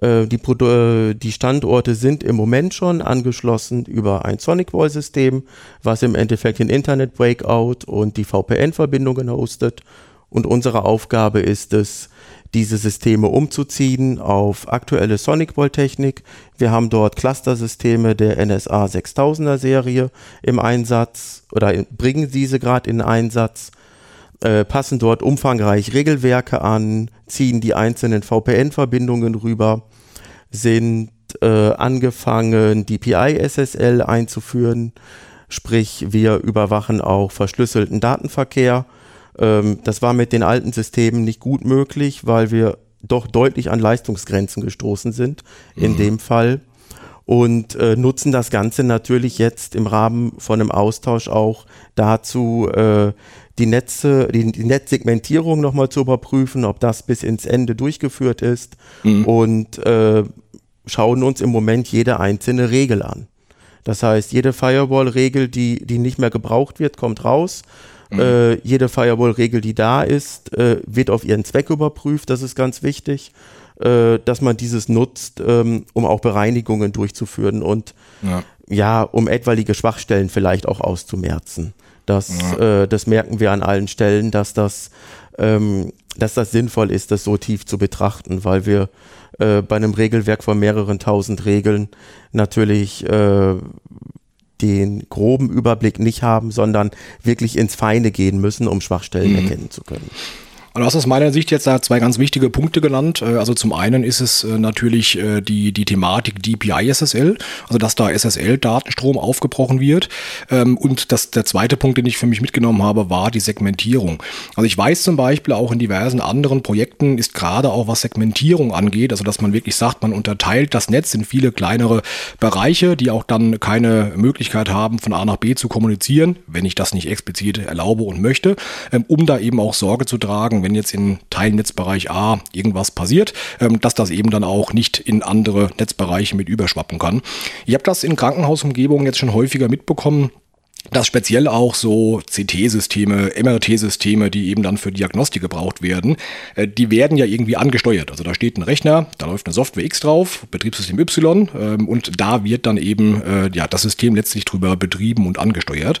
Äh, die, äh, die, Standorte sind im Moment schon angeschlossen über ein SonicWall-System, was im Endeffekt den Internet Breakout und die VPN-Verbindungen hostet. Und unsere Aufgabe ist es, diese Systeme umzuziehen auf aktuelle SonicWall-Technik. Wir haben dort Cluster-Systeme der NSA 6000er Serie im Einsatz oder bringen diese gerade in Einsatz, äh, passen dort umfangreich Regelwerke an, ziehen die einzelnen VPN-Verbindungen rüber, sind äh, angefangen, DPI-SSL einzuführen, sprich wir überwachen auch verschlüsselten Datenverkehr ähm, das war mit den alten Systemen nicht gut möglich, weil wir doch deutlich an Leistungsgrenzen gestoßen sind in mhm. dem Fall und äh, nutzen das Ganze natürlich jetzt im Rahmen von einem Austausch auch dazu, äh, die Netze, die, die Netzsegmentierung nochmal zu überprüfen, ob das bis ins Ende durchgeführt ist mhm. und äh, schauen uns im Moment jede einzelne Regel an. Das heißt, jede Firewall-Regel, die, die nicht mehr gebraucht wird, kommt raus. Mhm. Äh, jede Firewall-Regel, die da ist, äh, wird auf ihren Zweck überprüft. Das ist ganz wichtig, äh, dass man dieses nutzt, ähm, um auch Bereinigungen durchzuführen und ja. ja. um etwaige Schwachstellen vielleicht auch auszumerzen. Das, ja. Äh, das merken wir an allen Stellen, dass das, ähm, dass das sinnvoll ist, das so tief zu betrachten, weil wir äh, bei einem Regelwerk von mehreren tausend Regeln natürlich äh, den groben Überblick nicht haben, sondern wirklich ins Feine gehen müssen, um Schwachstellen mhm. erkennen zu können. Du hast aus meiner Sicht jetzt da zwei ganz wichtige Punkte genannt. Äh, also zum einen ist es äh, natürlich äh, die, die Thematik DPI SSL, also dass da SSL-Datenstrom aufgebrochen wird. Ähm, und das, der zweite Punkt, den ich für mich mitgenommen habe, war die Segmentierung. Also ich weiß zum Beispiel auch in diversen anderen Projekten ist gerade auch was Segmentierung angeht, also dass man wirklich sagt, man unterteilt das Netz in viele kleinere Bereiche, die auch dann keine Möglichkeit haben, von A nach B zu kommunizieren, wenn ich das nicht explizit erlaube und möchte, ähm, um da eben auch Sorge zu tragen, wenn jetzt in Teilnetzbereich A irgendwas passiert, ähm, dass das eben dann auch nicht in andere Netzbereiche mit überschwappen kann. Ich habe das in Krankenhausumgebungen jetzt schon häufiger mitbekommen, dass speziell auch so CT-Systeme, MRT-Systeme, die eben dann für Diagnostik gebraucht werden, äh, die werden ja irgendwie angesteuert. Also da steht ein Rechner, da läuft eine Software X drauf, Betriebssystem Y ähm, und da wird dann eben äh, ja das System letztlich drüber betrieben und angesteuert.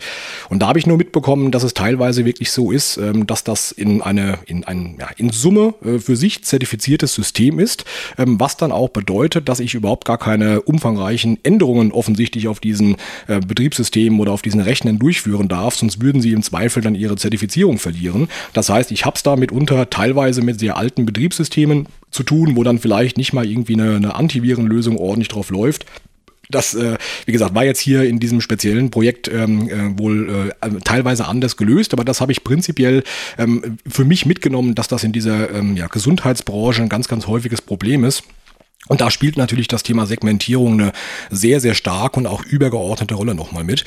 Und da habe ich nur mitbekommen, dass es teilweise wirklich so ist, ähm, dass das in eine in ein ja, in Summe äh, für sich zertifiziertes System ist, ähm, was dann auch bedeutet, dass ich überhaupt gar keine umfangreichen Änderungen offensichtlich auf diesen Betriebssystemen oder auf diesen Rechnern Rechnen durchführen darf, sonst würden sie im Zweifel dann ihre Zertifizierung verlieren. Das heißt, ich habe es da mitunter teilweise mit sehr alten Betriebssystemen zu tun, wo dann vielleicht nicht mal irgendwie eine, eine Antivirenlösung ordentlich drauf läuft. Das, äh, wie gesagt, war jetzt hier in diesem speziellen Projekt ähm, äh, wohl äh, teilweise anders gelöst, aber das habe ich prinzipiell ähm, für mich mitgenommen, dass das in dieser ähm, ja, Gesundheitsbranche ein ganz, ganz häufiges Problem ist. Und da spielt natürlich das Thema Segmentierung eine sehr, sehr stark und auch übergeordnete Rolle nochmal mit.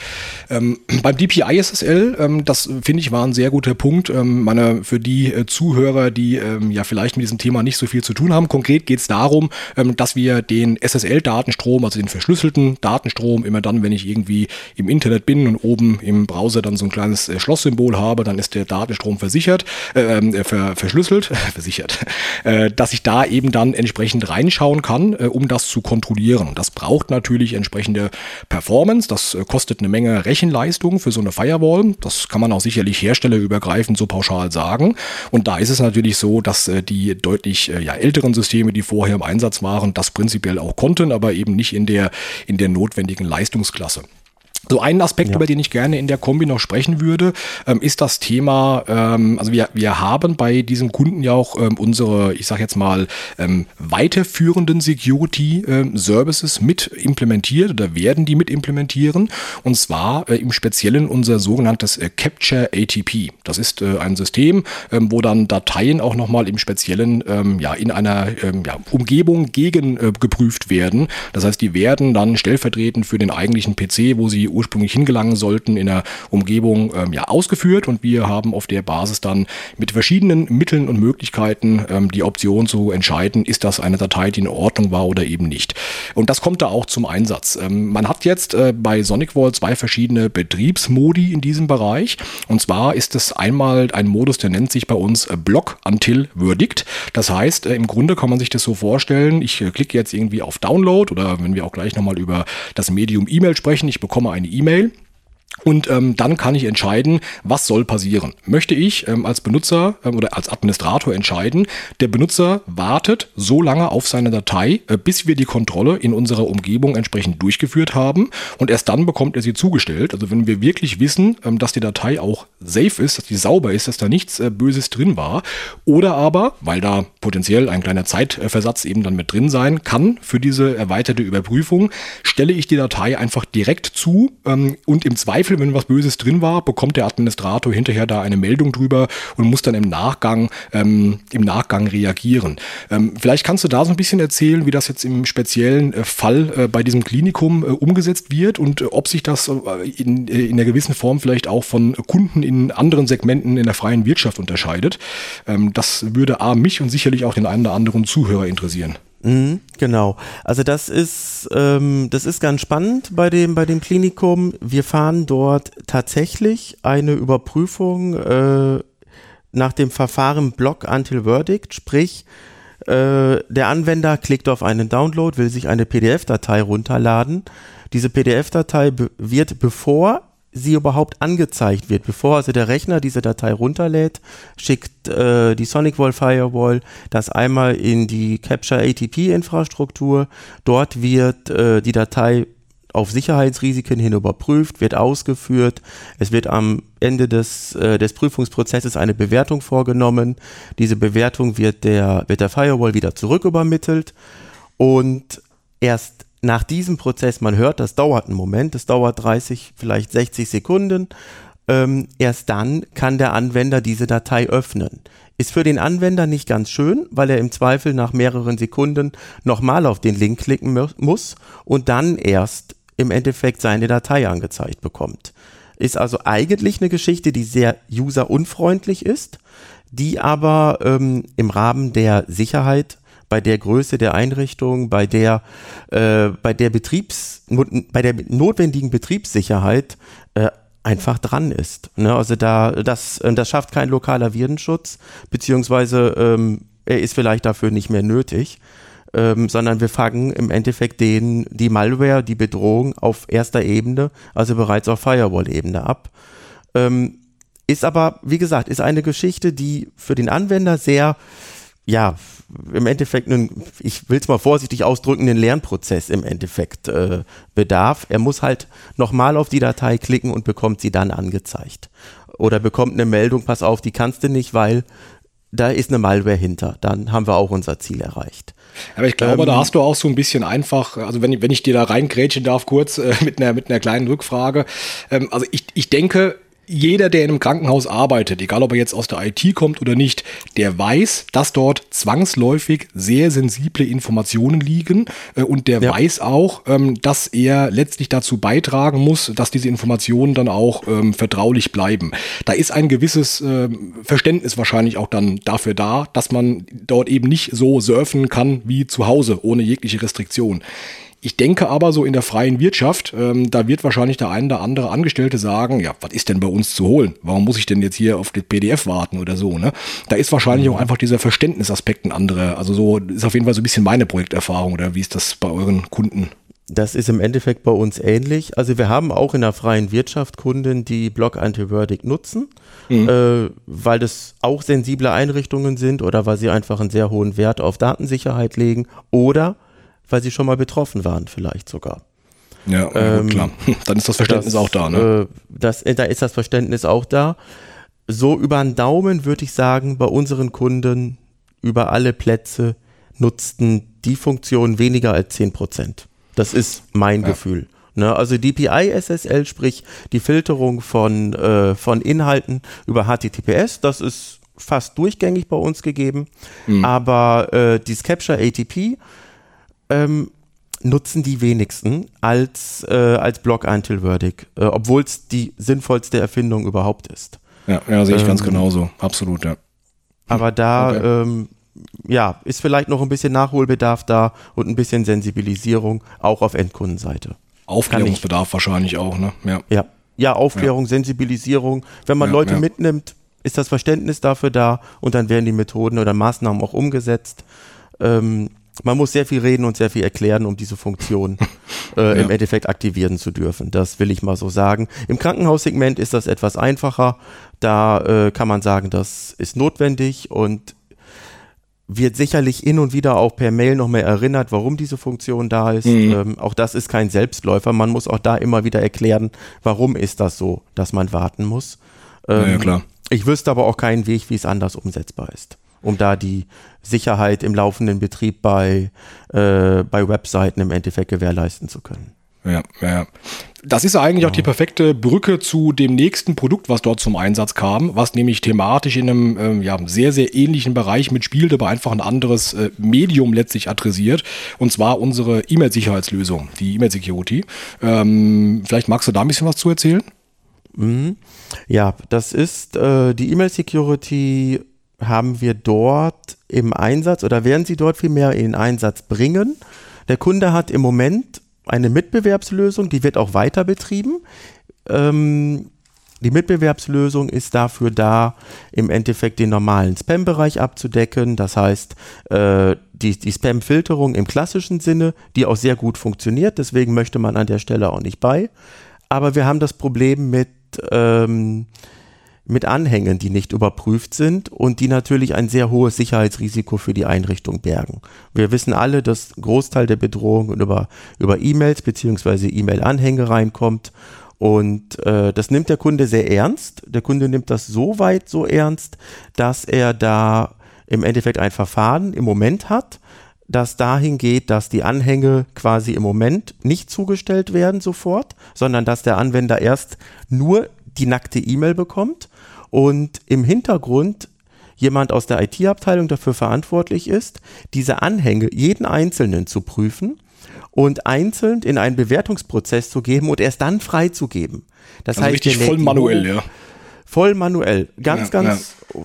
Ähm, beim DPI SSL, ähm, das finde ich war ein sehr guter Punkt. Ähm, meine, für die äh, Zuhörer, die ähm, ja vielleicht mit diesem Thema nicht so viel zu tun haben, konkret geht es darum, ähm, dass wir den SSL-Datenstrom, also den verschlüsselten Datenstrom, immer dann, wenn ich irgendwie im Internet bin und oben im Browser dann so ein kleines äh, Schlosssymbol habe, dann ist der Datenstrom versichert, äh, ähm, ver verschlüsselt, versichert, äh, dass ich da eben dann entsprechend reinschauen kann kann, äh, um das zu kontrollieren. Das braucht natürlich entsprechende Performance. Das äh, kostet eine Menge Rechenleistung für so eine Firewall. Das kann man auch sicherlich herstellerübergreifend so pauschal sagen. Und da ist es natürlich so, dass äh, die deutlich ja, älteren Systeme, die vorher im Einsatz waren, das prinzipiell auch konnten, aber eben nicht in der, in der notwendigen Leistungsklasse. So ein Aspekt, ja. über den ich gerne in der Kombi noch sprechen würde, ähm, ist das Thema, ähm, also wir, wir haben bei diesem Kunden ja auch ähm, unsere, ich sage jetzt mal, ähm, weiterführenden Security ähm, Services mit implementiert oder werden die mit implementieren. Und zwar äh, im Speziellen unser sogenanntes äh, Capture ATP. Das ist äh, ein System, ähm, wo dann Dateien auch nochmal im Speziellen ja, in einer ja, Umgebung gegen äh, geprüft werden. Das heißt, die werden dann stellvertretend für den eigentlichen PC, wo sie ursprünglich hingelangen sollten, in der Umgebung ähm, ja, ausgeführt und wir haben auf der Basis dann mit verschiedenen Mitteln und Möglichkeiten ähm, die Option zu entscheiden, ist das eine Datei, die in Ordnung war oder eben nicht. Und das kommt da auch zum Einsatz. Ähm, man hat jetzt äh, bei SonicWall zwei verschiedene Betriebsmodi in diesem Bereich und zwar ist es einmal ein Modus, der nennt sich bei uns äh, Block Until Verdict. Das heißt, äh, im Grunde kann man sich das so vorstellen, ich äh, klicke jetzt irgendwie auf Download oder wenn wir auch gleich nochmal über das Medium E-Mail sprechen, ich bekomme eine E-Mail und ähm, dann kann ich entscheiden, was soll passieren. Möchte ich ähm, als Benutzer ähm, oder als Administrator entscheiden, der Benutzer wartet so lange auf seine Datei, äh, bis wir die Kontrolle in unserer Umgebung entsprechend durchgeführt haben und erst dann bekommt er sie zugestellt. Also wenn wir wirklich wissen, ähm, dass die Datei auch safe ist, dass die sauber ist, dass da nichts äh, Böses drin war. Oder aber, weil da potenziell ein kleiner Zeitversatz eben dann mit drin sein kann für diese erweiterte Überprüfung, stelle ich die Datei einfach direkt zu ähm, und im Zweifel Zweifel, wenn was Böses drin war, bekommt der Administrator hinterher da eine Meldung drüber und muss dann im Nachgang, ähm, im Nachgang reagieren. Ähm, vielleicht kannst du da so ein bisschen erzählen, wie das jetzt im speziellen äh, Fall äh, bei diesem Klinikum äh, umgesetzt wird und äh, ob sich das äh, in, äh, in einer gewissen Form vielleicht auch von Kunden in anderen Segmenten in der freien Wirtschaft unterscheidet. Ähm, das würde A, mich und sicherlich auch den einen oder anderen Zuhörer interessieren. Mhm, genau. Also das ist, ähm, das ist ganz spannend bei dem, bei dem Klinikum. Wir fahren dort tatsächlich eine Überprüfung äh, nach dem Verfahren Block Until Verdict, sprich äh, der Anwender klickt auf einen Download, will sich eine PDF-Datei runterladen. Diese PDF-Datei wird, bevor sie überhaupt angezeigt wird. Bevor also der Rechner diese Datei runterlädt, schickt äh, die SonicWall Firewall das einmal in die Capture ATP Infrastruktur. Dort wird äh, die Datei auf Sicherheitsrisiken hin überprüft, wird ausgeführt. Es wird am Ende des, äh, des Prüfungsprozesses eine Bewertung vorgenommen. Diese Bewertung wird der, wird der Firewall wieder zurückübermittelt und erst nach diesem Prozess, man hört, das dauert einen Moment, das dauert 30, vielleicht 60 Sekunden, ähm, erst dann kann der Anwender diese Datei öffnen. Ist für den Anwender nicht ganz schön, weil er im Zweifel nach mehreren Sekunden nochmal auf den Link klicken muss und dann erst im Endeffekt seine Datei angezeigt bekommt. Ist also eigentlich eine Geschichte, die sehr userunfreundlich ist, die aber ähm, im Rahmen der Sicherheit bei der Größe der Einrichtung, bei der, äh, bei der Betriebs, bei der notwendigen Betriebssicherheit äh, einfach dran ist. Ne? Also da, das, äh, das schafft kein lokaler Virenschutz, beziehungsweise ähm, er ist vielleicht dafür nicht mehr nötig, ähm, sondern wir fangen im Endeffekt den, die Malware, die Bedrohung auf erster Ebene, also bereits auf Firewall-Ebene ab. Ähm, ist aber, wie gesagt, ist eine Geschichte, die für den Anwender sehr, ja, im Endeffekt, einen, ich will es mal vorsichtig ausdrücken, einen Lernprozess im Endeffekt äh, bedarf. Er muss halt nochmal auf die Datei klicken und bekommt sie dann angezeigt. Oder bekommt eine Meldung, pass auf, die kannst du nicht, weil da ist eine Malware hinter. Dann haben wir auch unser Ziel erreicht. Aber ich glaube, ähm, da hast du auch so ein bisschen einfach, also wenn, wenn ich dir da reingrätschen darf, kurz äh, mit, einer, mit einer kleinen Rückfrage. Ähm, also ich, ich denke, jeder, der in einem Krankenhaus arbeitet, egal ob er jetzt aus der IT kommt oder nicht, der weiß, dass dort zwangsläufig sehr sensible Informationen liegen äh, und der ja. weiß auch, ähm, dass er letztlich dazu beitragen muss, dass diese Informationen dann auch ähm, vertraulich bleiben. Da ist ein gewisses ähm, Verständnis wahrscheinlich auch dann dafür da, dass man dort eben nicht so surfen kann wie zu Hause ohne jegliche Restriktion. Ich denke aber so in der freien Wirtschaft, ähm, da wird wahrscheinlich der ein oder andere Angestellte sagen, ja, was ist denn bei uns zu holen? Warum muss ich denn jetzt hier auf das PDF warten oder so? Ne? Da ist wahrscheinlich mhm. auch einfach dieser Verständnisaspekt ein anderer. Also so ist auf jeden Fall so ein bisschen meine Projekterfahrung oder wie ist das bei euren Kunden? Das ist im Endeffekt bei uns ähnlich. Also wir haben auch in der freien Wirtschaft Kunden, die Block Antiverdict nutzen, mhm. äh, weil das auch sensible Einrichtungen sind oder weil sie einfach einen sehr hohen Wert auf Datensicherheit legen oder weil sie schon mal betroffen waren, vielleicht sogar. Ja, ähm, klar. Dann ist das Verständnis das, auch da, ne? Äh, das, da ist das Verständnis auch da. So über den Daumen würde ich sagen, bei unseren Kunden über alle Plätze nutzten die Funktion weniger als 10 Prozent. Das ist mein ja. Gefühl. Ne? Also DPI SSL, sprich die Filterung von, äh, von Inhalten über HTTPS, das ist fast durchgängig bei uns gegeben. Mhm. Aber äh, die Capture ATP, ähm, nutzen die wenigsten als, äh, als Block-Until-Verdict, äh, obwohl es die sinnvollste Erfindung überhaupt ist. Ja, ja sehe ich ähm, ganz genauso. Absolut, ja. Aber da, okay. ähm, ja, ist vielleicht noch ein bisschen Nachholbedarf da und ein bisschen Sensibilisierung auch auf Endkundenseite. Aufklärungsbedarf wahrscheinlich auch, ne? Ja. Ja, ja Aufklärung, ja. Sensibilisierung. Wenn man ja, Leute mitnimmt, ist das Verständnis dafür da und dann werden die Methoden oder Maßnahmen auch umgesetzt. Ähm, man muss sehr viel reden und sehr viel erklären, um diese Funktion äh, ja. im Endeffekt aktivieren zu dürfen. Das will ich mal so sagen. Im Krankenhaussegment ist das etwas einfacher. Da äh, kann man sagen, das ist notwendig und wird sicherlich hin und wieder auch per Mail noch mehr erinnert, warum diese Funktion da ist. Mhm. Ähm, auch das ist kein Selbstläufer. Man muss auch da immer wieder erklären, warum ist das so, dass man warten muss. Ähm, ja, klar. Ich wüsste aber auch keinen Weg, wie es anders umsetzbar ist um da die Sicherheit im laufenden Betrieb bei, äh, bei Webseiten im Endeffekt gewährleisten zu können. Ja, ja. Das ist eigentlich auch die perfekte Brücke zu dem nächsten Produkt, was dort zum Einsatz kam, was nämlich thematisch in einem ähm, ja, sehr, sehr ähnlichen Bereich mitspielt, aber einfach ein anderes äh, Medium letztlich adressiert. Und zwar unsere E-Mail-Sicherheitslösung, die E-Mail-Security. Ähm, vielleicht magst du da ein bisschen was zu erzählen? Mhm. Ja, das ist äh, die E-Mail-Security haben wir dort im Einsatz oder werden sie dort vielmehr in Einsatz bringen. Der Kunde hat im Moment eine Mitbewerbslösung, die wird auch weiter betrieben. Ähm, die Mitbewerbslösung ist dafür da, im Endeffekt den normalen Spam-Bereich abzudecken. Das heißt, äh, die, die Spam-Filterung im klassischen Sinne, die auch sehr gut funktioniert. Deswegen möchte man an der Stelle auch nicht bei. Aber wir haben das Problem mit ähm, mit Anhängen, die nicht überprüft sind und die natürlich ein sehr hohes Sicherheitsrisiko für die Einrichtung bergen. Wir wissen alle, dass Großteil der Bedrohung über, über E-Mails bzw. E-Mail-Anhänge reinkommt und äh, das nimmt der Kunde sehr ernst. Der Kunde nimmt das so weit so ernst, dass er da im Endeffekt ein Verfahren im Moment hat, das dahin geht, dass die Anhänge quasi im Moment nicht zugestellt werden sofort, sondern dass der Anwender erst nur die nackte E-Mail bekommt und im Hintergrund jemand aus der IT-Abteilung dafür verantwortlich ist, diese Anhänge, jeden einzelnen zu prüfen und einzeln in einen Bewertungsprozess zu geben und erst dann freizugeben. Das also heißt, richtig voll manuell, ja. Voll manuell. Ganz, ja, ganz ja.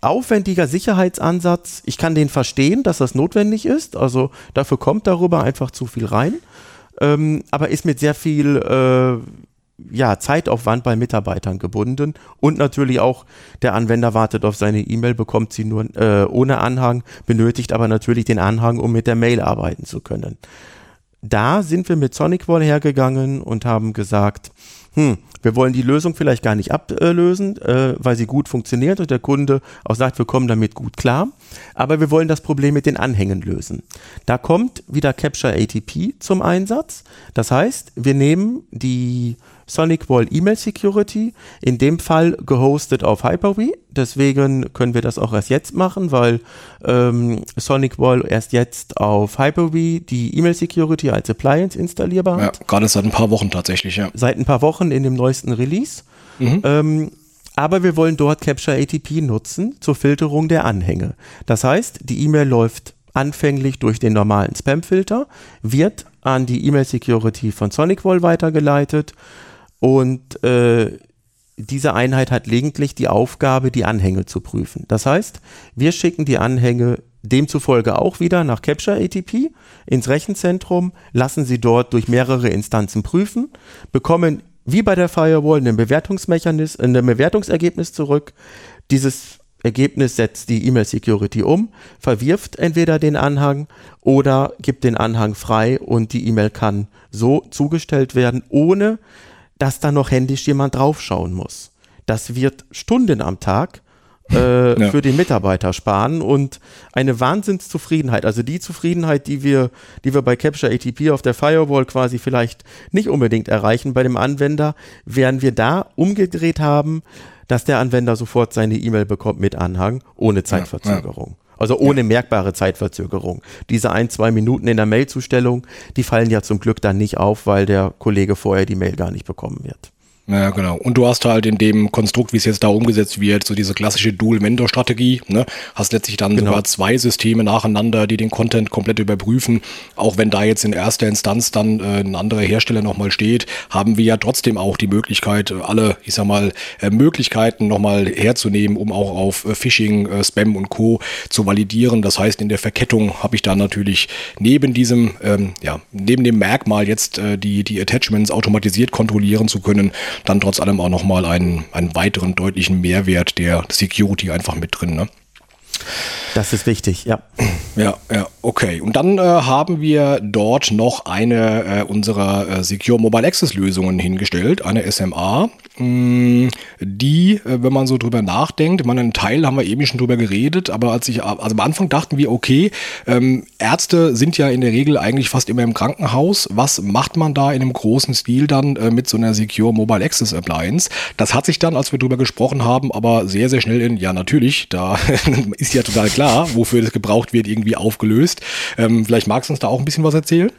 aufwendiger Sicherheitsansatz. Ich kann den verstehen, dass das notwendig ist. Also dafür kommt darüber einfach zu viel rein. Ähm, aber ist mit sehr viel äh, ja, Zeitaufwand bei Mitarbeitern gebunden und natürlich auch der Anwender wartet auf seine E-Mail, bekommt sie nur äh, ohne Anhang, benötigt aber natürlich den Anhang, um mit der Mail arbeiten zu können. Da sind wir mit SonicWall hergegangen und haben gesagt, hm, wir wollen die Lösung vielleicht gar nicht ablösen, äh, weil sie gut funktioniert und der Kunde auch sagt, wir kommen damit gut klar, aber wir wollen das Problem mit den Anhängen lösen. Da kommt wieder Capture ATP zum Einsatz. Das heißt, wir nehmen die Sonic Wall Email Security, in dem Fall gehostet auf Hyper-V. Deswegen können wir das auch erst jetzt machen, weil ähm, Sonic Wall erst jetzt auf Hyper-V die Email Security als Appliance installierbar hat. Ja, gerade seit ein paar Wochen tatsächlich, ja. Seit ein paar Wochen in dem neuesten Release. Mhm. Ähm, aber wir wollen dort Capture ATP nutzen zur Filterung der Anhänge. Das heißt, die E-Mail läuft anfänglich durch den normalen Spam-Filter, wird an die E-Mail Security von SonicWall weitergeleitet und äh, diese Einheit hat lediglich die Aufgabe, die Anhänge zu prüfen. Das heißt, wir schicken die Anhänge demzufolge auch wieder nach Capture ATP ins Rechenzentrum, lassen sie dort durch mehrere Instanzen prüfen, bekommen wie bei der Firewall ein Bewertungsmechanismus, ein Bewertungsergebnis zurück. Dieses Ergebnis setzt die E-Mail Security um, verwirft entweder den Anhang oder gibt den Anhang frei und die E-Mail kann so zugestellt werden, ohne dass da noch händisch jemand draufschauen muss. Das wird Stunden am Tag äh, ja. für den Mitarbeiter sparen und eine Wahnsinnszufriedenheit, also die Zufriedenheit, die wir, die wir bei Capture ATP auf der Firewall quasi vielleicht nicht unbedingt erreichen bei dem Anwender, werden wir da umgedreht haben, dass der Anwender sofort seine E-Mail bekommt mit Anhang, ohne Zeitverzögerung. Ja, ja. Also ohne merkbare Zeitverzögerung. Diese ein, zwei Minuten in der Mailzustellung, die fallen ja zum Glück dann nicht auf, weil der Kollege vorher die Mail gar nicht bekommen wird. Ja, genau. Und du hast halt in dem Konstrukt, wie es jetzt da umgesetzt wird, so diese klassische Dual-Vendor-Strategie, ne? Hast letztlich dann genau. sogar zwei Systeme nacheinander, die den Content komplett überprüfen. Auch wenn da jetzt in erster Instanz dann äh, ein anderer Hersteller nochmal steht, haben wir ja trotzdem auch die Möglichkeit, alle, ich sag mal, äh, Möglichkeiten nochmal herzunehmen, um auch auf äh, Phishing, äh, Spam und Co. zu validieren. Das heißt, in der Verkettung habe ich dann natürlich neben diesem, ähm, ja, neben dem Merkmal jetzt äh, die, die Attachments automatisiert kontrollieren zu können, dann trotz allem auch nochmal einen, einen weiteren deutlichen Mehrwert der Security einfach mit drin. Ne? Das ist wichtig, ja. Ja, ja, okay. Und dann äh, haben wir dort noch eine äh, unserer äh, Secure Mobile Access Lösungen hingestellt, eine SMA, mh, mm, die, äh, wenn man so drüber nachdenkt, man einen Teil haben wir eben schon drüber geredet, aber als ich, also am Anfang dachten wir, okay, ähm, Ärzte sind ja in der Regel eigentlich fast immer im Krankenhaus. Was macht man da in einem großen Stil dann äh, mit so einer Secure Mobile Access Appliance? Das hat sich dann, als wir drüber gesprochen haben, aber sehr, sehr schnell in, ja, natürlich, da ist ja total klar, wofür das gebraucht wird, irgendwie aufgelöst. Ähm, vielleicht magst du uns da auch ein bisschen was erzählen?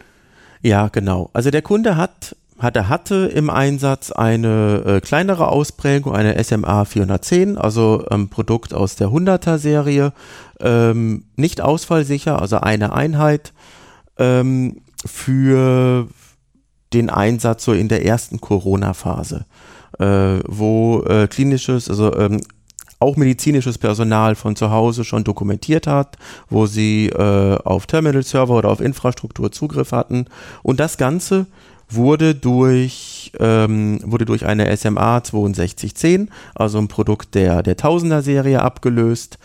Ja, genau. Also der Kunde hat hatte, hatte im Einsatz eine äh, kleinere Ausprägung, eine SMA 410, also ähm, Produkt aus der 100er Serie, ähm, nicht ausfallsicher, also eine Einheit ähm, für den Einsatz so in der ersten Corona-Phase, äh, wo äh, klinisches, also ähm, auch medizinisches Personal von zu Hause schon dokumentiert hat, wo sie äh, auf Terminal-Server oder auf Infrastruktur Zugriff hatten. Und das Ganze wurde durch, ähm, wurde durch eine SMA 6210, also ein Produkt der, der Tausender-Serie abgelöst.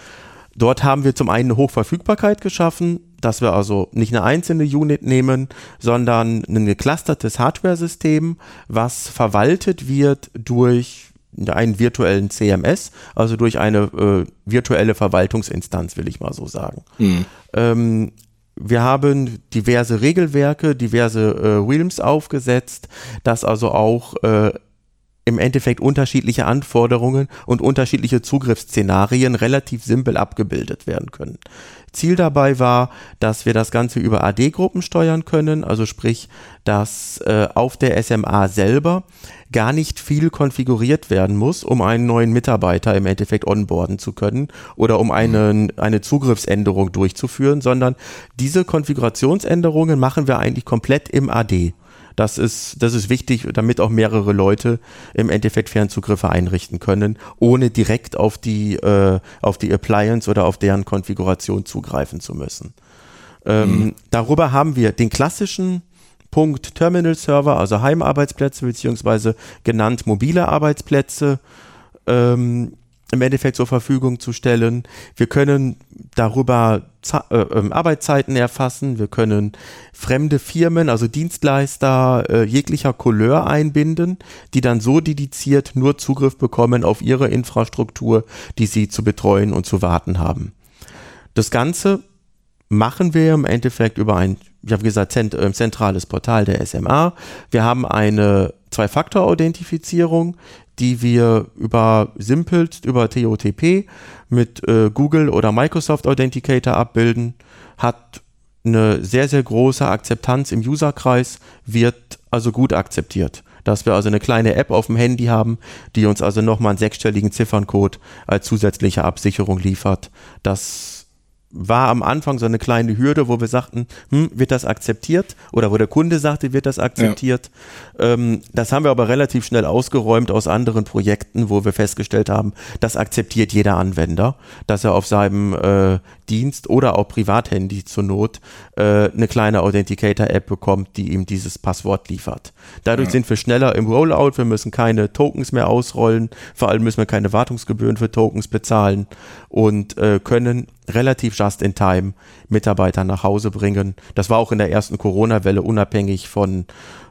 Dort haben wir zum einen eine Hochverfügbarkeit geschaffen, dass wir also nicht eine einzelne Unit nehmen, sondern ein geclustertes Hardware-System, was verwaltet wird durch einen virtuellen CMS, also durch eine äh, virtuelle Verwaltungsinstanz, will ich mal so sagen. Mhm. Ähm, wir haben diverse Regelwerke, diverse äh, Realms aufgesetzt, dass also auch äh, im Endeffekt unterschiedliche Anforderungen und unterschiedliche Zugriffsszenarien relativ simpel abgebildet werden können. Ziel dabei war, dass wir das Ganze über AD-Gruppen steuern können, also sprich, dass äh, auf der SMA selber gar nicht viel konfiguriert werden muss, um einen neuen Mitarbeiter im Endeffekt onboarden zu können oder um einen, eine Zugriffsänderung durchzuführen, sondern diese Konfigurationsänderungen machen wir eigentlich komplett im AD. Das ist, das ist wichtig, damit auch mehrere Leute im Endeffekt Fernzugriffe einrichten können, ohne direkt auf die, äh, auf die Appliance oder auf deren Konfiguration zugreifen zu müssen. Ähm, mhm. Darüber haben wir den klassischen Punkt Terminal Server, also Heimarbeitsplätze beziehungsweise genannt mobile Arbeitsplätze ähm, im Endeffekt zur Verfügung zu stellen. Wir können darüber äh, ähm, Arbeitszeiten erfassen. Wir können fremde Firmen, also Dienstleister äh, jeglicher Couleur einbinden, die dann so dediziert nur Zugriff bekommen auf ihre Infrastruktur, die sie zu betreuen und zu warten haben. Das Ganze machen wir im Endeffekt über ein, ich habe gesagt, zent, äh, zentrales Portal der SMA. Wir haben eine Zwei-Faktor-Authentifizierung, die wir über Simpelt, über TOTP mit äh, Google oder Microsoft Authenticator abbilden, hat eine sehr, sehr große Akzeptanz im Userkreis, wird also gut akzeptiert. Dass wir also eine kleine App auf dem Handy haben, die uns also nochmal einen sechsstelligen Zifferncode als zusätzliche Absicherung liefert. Das war am Anfang so eine kleine Hürde, wo wir sagten, hm, wird das akzeptiert? Oder wo der Kunde sagte, wird das akzeptiert? Ja. Ähm, das haben wir aber relativ schnell ausgeräumt aus anderen Projekten, wo wir festgestellt haben, das akzeptiert jeder Anwender, dass er auf seinem äh, Dienst oder auch Privathandy zur Not äh, eine kleine Authenticator-App bekommt, die ihm dieses Passwort liefert. Dadurch ja. sind wir schneller im Rollout, wir müssen keine Tokens mehr ausrollen, vor allem müssen wir keine Wartungsgebühren für Tokens bezahlen und äh, können relativ just in time Mitarbeiter nach Hause bringen. Das war auch in der ersten Corona-Welle unabhängig von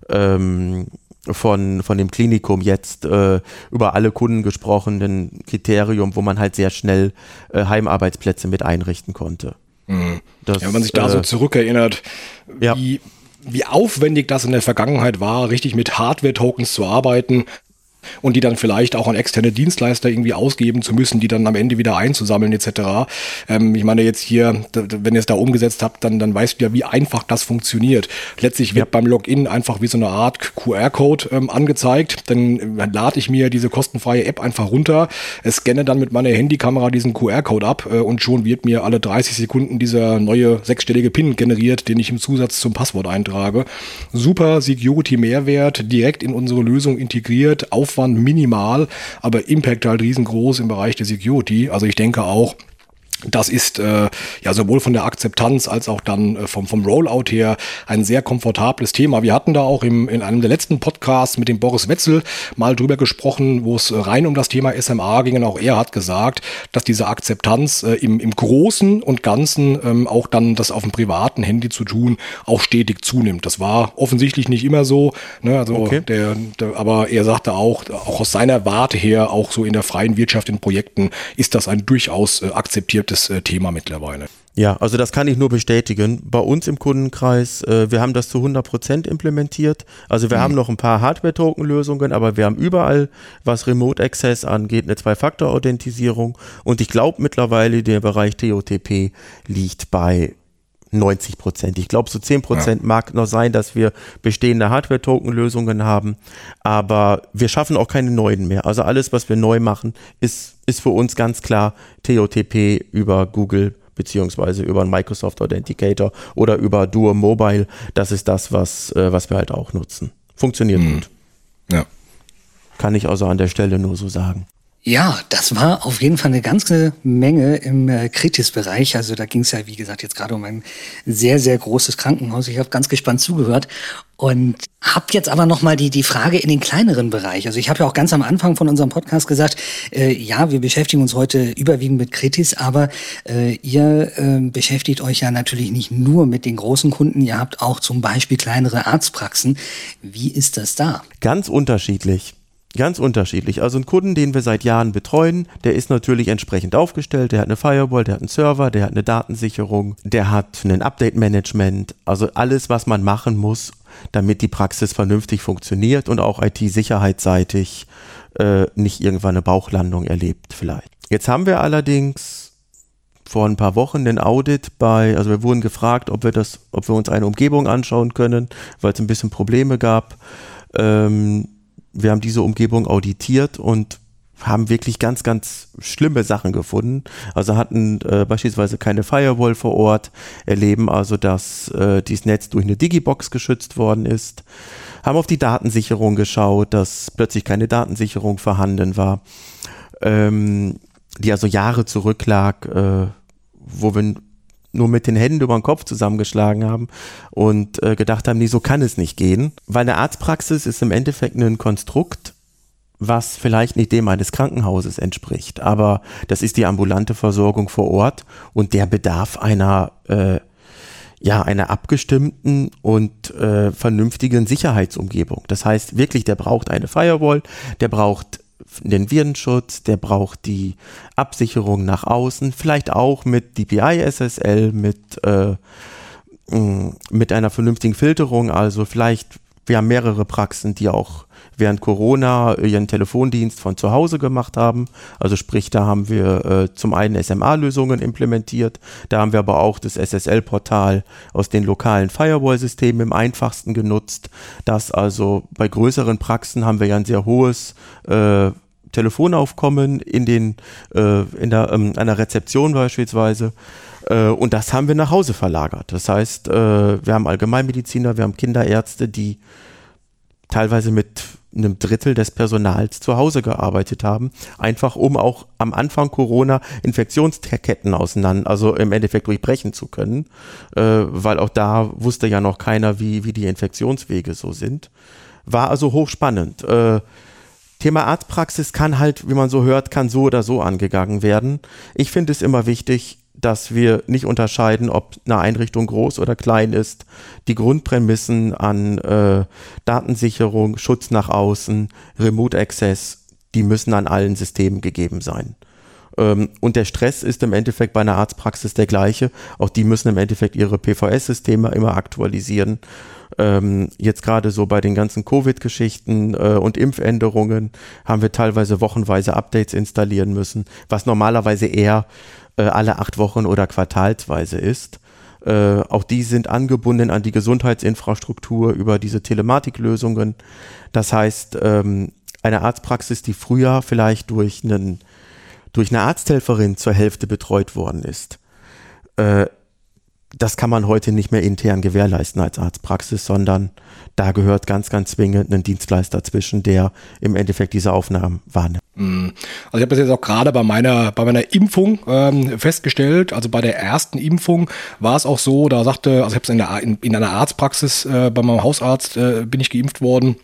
ähm, von, von dem Klinikum jetzt äh, über alle Kunden gesprochen, ein Kriterium, wo man halt sehr schnell äh, Heimarbeitsplätze mit einrichten konnte. Mhm. Das, ja, wenn man sich da äh, so zurückerinnert, ja. wie, wie aufwendig das in der Vergangenheit war, richtig mit Hardware-Tokens zu arbeiten, und die dann vielleicht auch an externe Dienstleister irgendwie ausgeben zu müssen, die dann am Ende wieder einzusammeln etc. Ähm, ich meine jetzt hier, wenn ihr es da umgesetzt habt, dann, dann weißt du ja, wie einfach das funktioniert. Letztlich wird ja. beim Login einfach wie so eine Art QR-Code ähm, angezeigt. Dann äh, lade ich mir diese kostenfreie App einfach runter, scanne dann mit meiner Handykamera diesen QR-Code ab äh, und schon wird mir alle 30 Sekunden dieser neue sechsstellige PIN generiert, den ich im Zusatz zum Passwort eintrage. Super Security-Mehrwert, direkt in unsere Lösung integriert, auf Aufwand minimal, aber Impact halt riesengroß im Bereich der Security. Also ich denke auch, das ist äh, ja sowohl von der Akzeptanz als auch dann äh, vom, vom Rollout her ein sehr komfortables Thema. Wir hatten da auch im, in einem der letzten Podcasts mit dem Boris Wetzel mal drüber gesprochen, wo es rein um das Thema SMA ging. Und auch er hat gesagt, dass diese Akzeptanz äh, im, im Großen und Ganzen ähm, auch dann das auf dem privaten Handy zu tun auch stetig zunimmt. Das war offensichtlich nicht immer so. Ne? Also okay. der, der, aber er sagte auch, auch aus seiner Warte her, auch so in der freien Wirtschaft in Projekten, ist das ein durchaus äh, akzeptiert beliebtes äh, Thema mittlerweile. Ja, also das kann ich nur bestätigen. Bei uns im Kundenkreis, äh, wir haben das zu 100 Prozent implementiert. Also wir mhm. haben noch ein paar Hardware-Token-Lösungen, aber wir haben überall, was Remote Access angeht, eine Zwei-Faktor-Authentisierung. Und ich glaube mittlerweile, der Bereich TOTP liegt bei 90 Prozent. Ich glaube, so 10 Prozent ja. mag noch sein, dass wir bestehende Hardware-Token-Lösungen haben, aber wir schaffen auch keine neuen mehr. Also alles, was wir neu machen, ist, ist für uns ganz klar TOTP über Google beziehungsweise über einen Microsoft Authenticator oder über Duo Mobile. Das ist das, was, äh, was wir halt auch nutzen. Funktioniert mhm. gut. Ja. Kann ich also an der Stelle nur so sagen. Ja, das war auf jeden Fall eine ganze Menge im äh, Kritis-Bereich. Also da ging es ja, wie gesagt, jetzt gerade um ein sehr, sehr großes Krankenhaus. Ich habe ganz gespannt zugehört und habe jetzt aber noch mal die die Frage in den kleineren Bereich. Also ich habe ja auch ganz am Anfang von unserem Podcast gesagt, äh, ja, wir beschäftigen uns heute überwiegend mit Kritis, aber äh, ihr äh, beschäftigt euch ja natürlich nicht nur mit den großen Kunden. Ihr habt auch zum Beispiel kleinere Arztpraxen. Wie ist das da? Ganz unterschiedlich. Ganz unterschiedlich. Also ein Kunden, den wir seit Jahren betreuen, der ist natürlich entsprechend aufgestellt. Der hat eine Firewall, der hat einen Server, der hat eine Datensicherung, der hat ein Update-Management. Also alles, was man machen muss, damit die Praxis vernünftig funktioniert und auch IT-sicherheitsseitig äh, nicht irgendwann eine Bauchlandung erlebt vielleicht. Jetzt haben wir allerdings vor ein paar Wochen den Audit bei, also wir wurden gefragt, ob wir das, ob wir uns eine Umgebung anschauen können, weil es ein bisschen Probleme gab. Ähm, wir haben diese Umgebung auditiert und haben wirklich ganz, ganz schlimme Sachen gefunden. Also hatten äh, beispielsweise keine Firewall vor Ort, erleben also, dass äh, dieses Netz durch eine Digibox geschützt worden ist, haben auf die Datensicherung geschaut, dass plötzlich keine Datensicherung vorhanden war, ähm, die also Jahre zurücklag, äh, wo wir nur mit den Händen über den Kopf zusammengeschlagen haben und äh, gedacht haben, nee, so kann es nicht gehen. Weil eine Arztpraxis ist im Endeffekt ein Konstrukt, was vielleicht nicht dem eines Krankenhauses entspricht. Aber das ist die ambulante Versorgung vor Ort und der Bedarf einer, äh, ja, einer abgestimmten und äh, vernünftigen Sicherheitsumgebung. Das heißt wirklich, der braucht eine Firewall, der braucht den Virenschutz, der braucht die Absicherung nach außen, vielleicht auch mit DPI SSL, mit, äh, mit einer vernünftigen Filterung. Also vielleicht, wir haben mehrere Praxen, die auch während Corona ihren Telefondienst von zu Hause gemacht haben. Also sprich, da haben wir äh, zum einen SMA-Lösungen implementiert, da haben wir aber auch das SSL-Portal aus den lokalen Firewall-Systemen im einfachsten genutzt. Das also bei größeren Praxen haben wir ja ein sehr hohes äh, Telefonaufkommen in den äh, in der ähm, einer Rezeption beispielsweise äh, und das haben wir nach Hause verlagert. Das heißt, äh, wir haben Allgemeinmediziner, wir haben Kinderärzte, die teilweise mit einem Drittel des Personals zu Hause gearbeitet haben, einfach um auch am Anfang Corona Infektionsketten auseinander, also im Endeffekt durchbrechen zu können, äh, weil auch da wusste ja noch keiner, wie, wie die Infektionswege so sind. War also hochspannend. Äh, Thema Arztpraxis kann halt, wie man so hört, kann so oder so angegangen werden. Ich finde es immer wichtig, dass wir nicht unterscheiden, ob eine Einrichtung groß oder klein ist. Die Grundprämissen an äh, Datensicherung, Schutz nach außen, Remote Access, die müssen an allen Systemen gegeben sein. Ähm, und der Stress ist im Endeffekt bei einer Arztpraxis der gleiche. Auch die müssen im Endeffekt ihre PVS-Systeme immer aktualisieren. Ähm, jetzt gerade so bei den ganzen Covid-Geschichten äh, und Impfänderungen haben wir teilweise wochenweise Updates installieren müssen, was normalerweise eher äh, alle acht Wochen oder quartalsweise ist. Äh, auch die sind angebunden an die Gesundheitsinfrastruktur über diese Telematiklösungen. Das heißt, ähm, eine Arztpraxis, die früher vielleicht durch, einen, durch eine Arzthelferin zur Hälfte betreut worden ist, äh, das kann man heute nicht mehr intern gewährleisten als Arztpraxis, sondern da gehört ganz, ganz zwingend ein Dienstleister zwischen, der im Endeffekt diese Aufnahmen wahrnimmt. Mhm. Also ich habe das jetzt auch gerade bei meiner, bei meiner Impfung ähm, festgestellt. Also bei der ersten Impfung war es auch so, da sagte, also ich habe es in, in, in, einer Arztpraxis äh, bei meinem Hausarzt äh, bin ich geimpft worden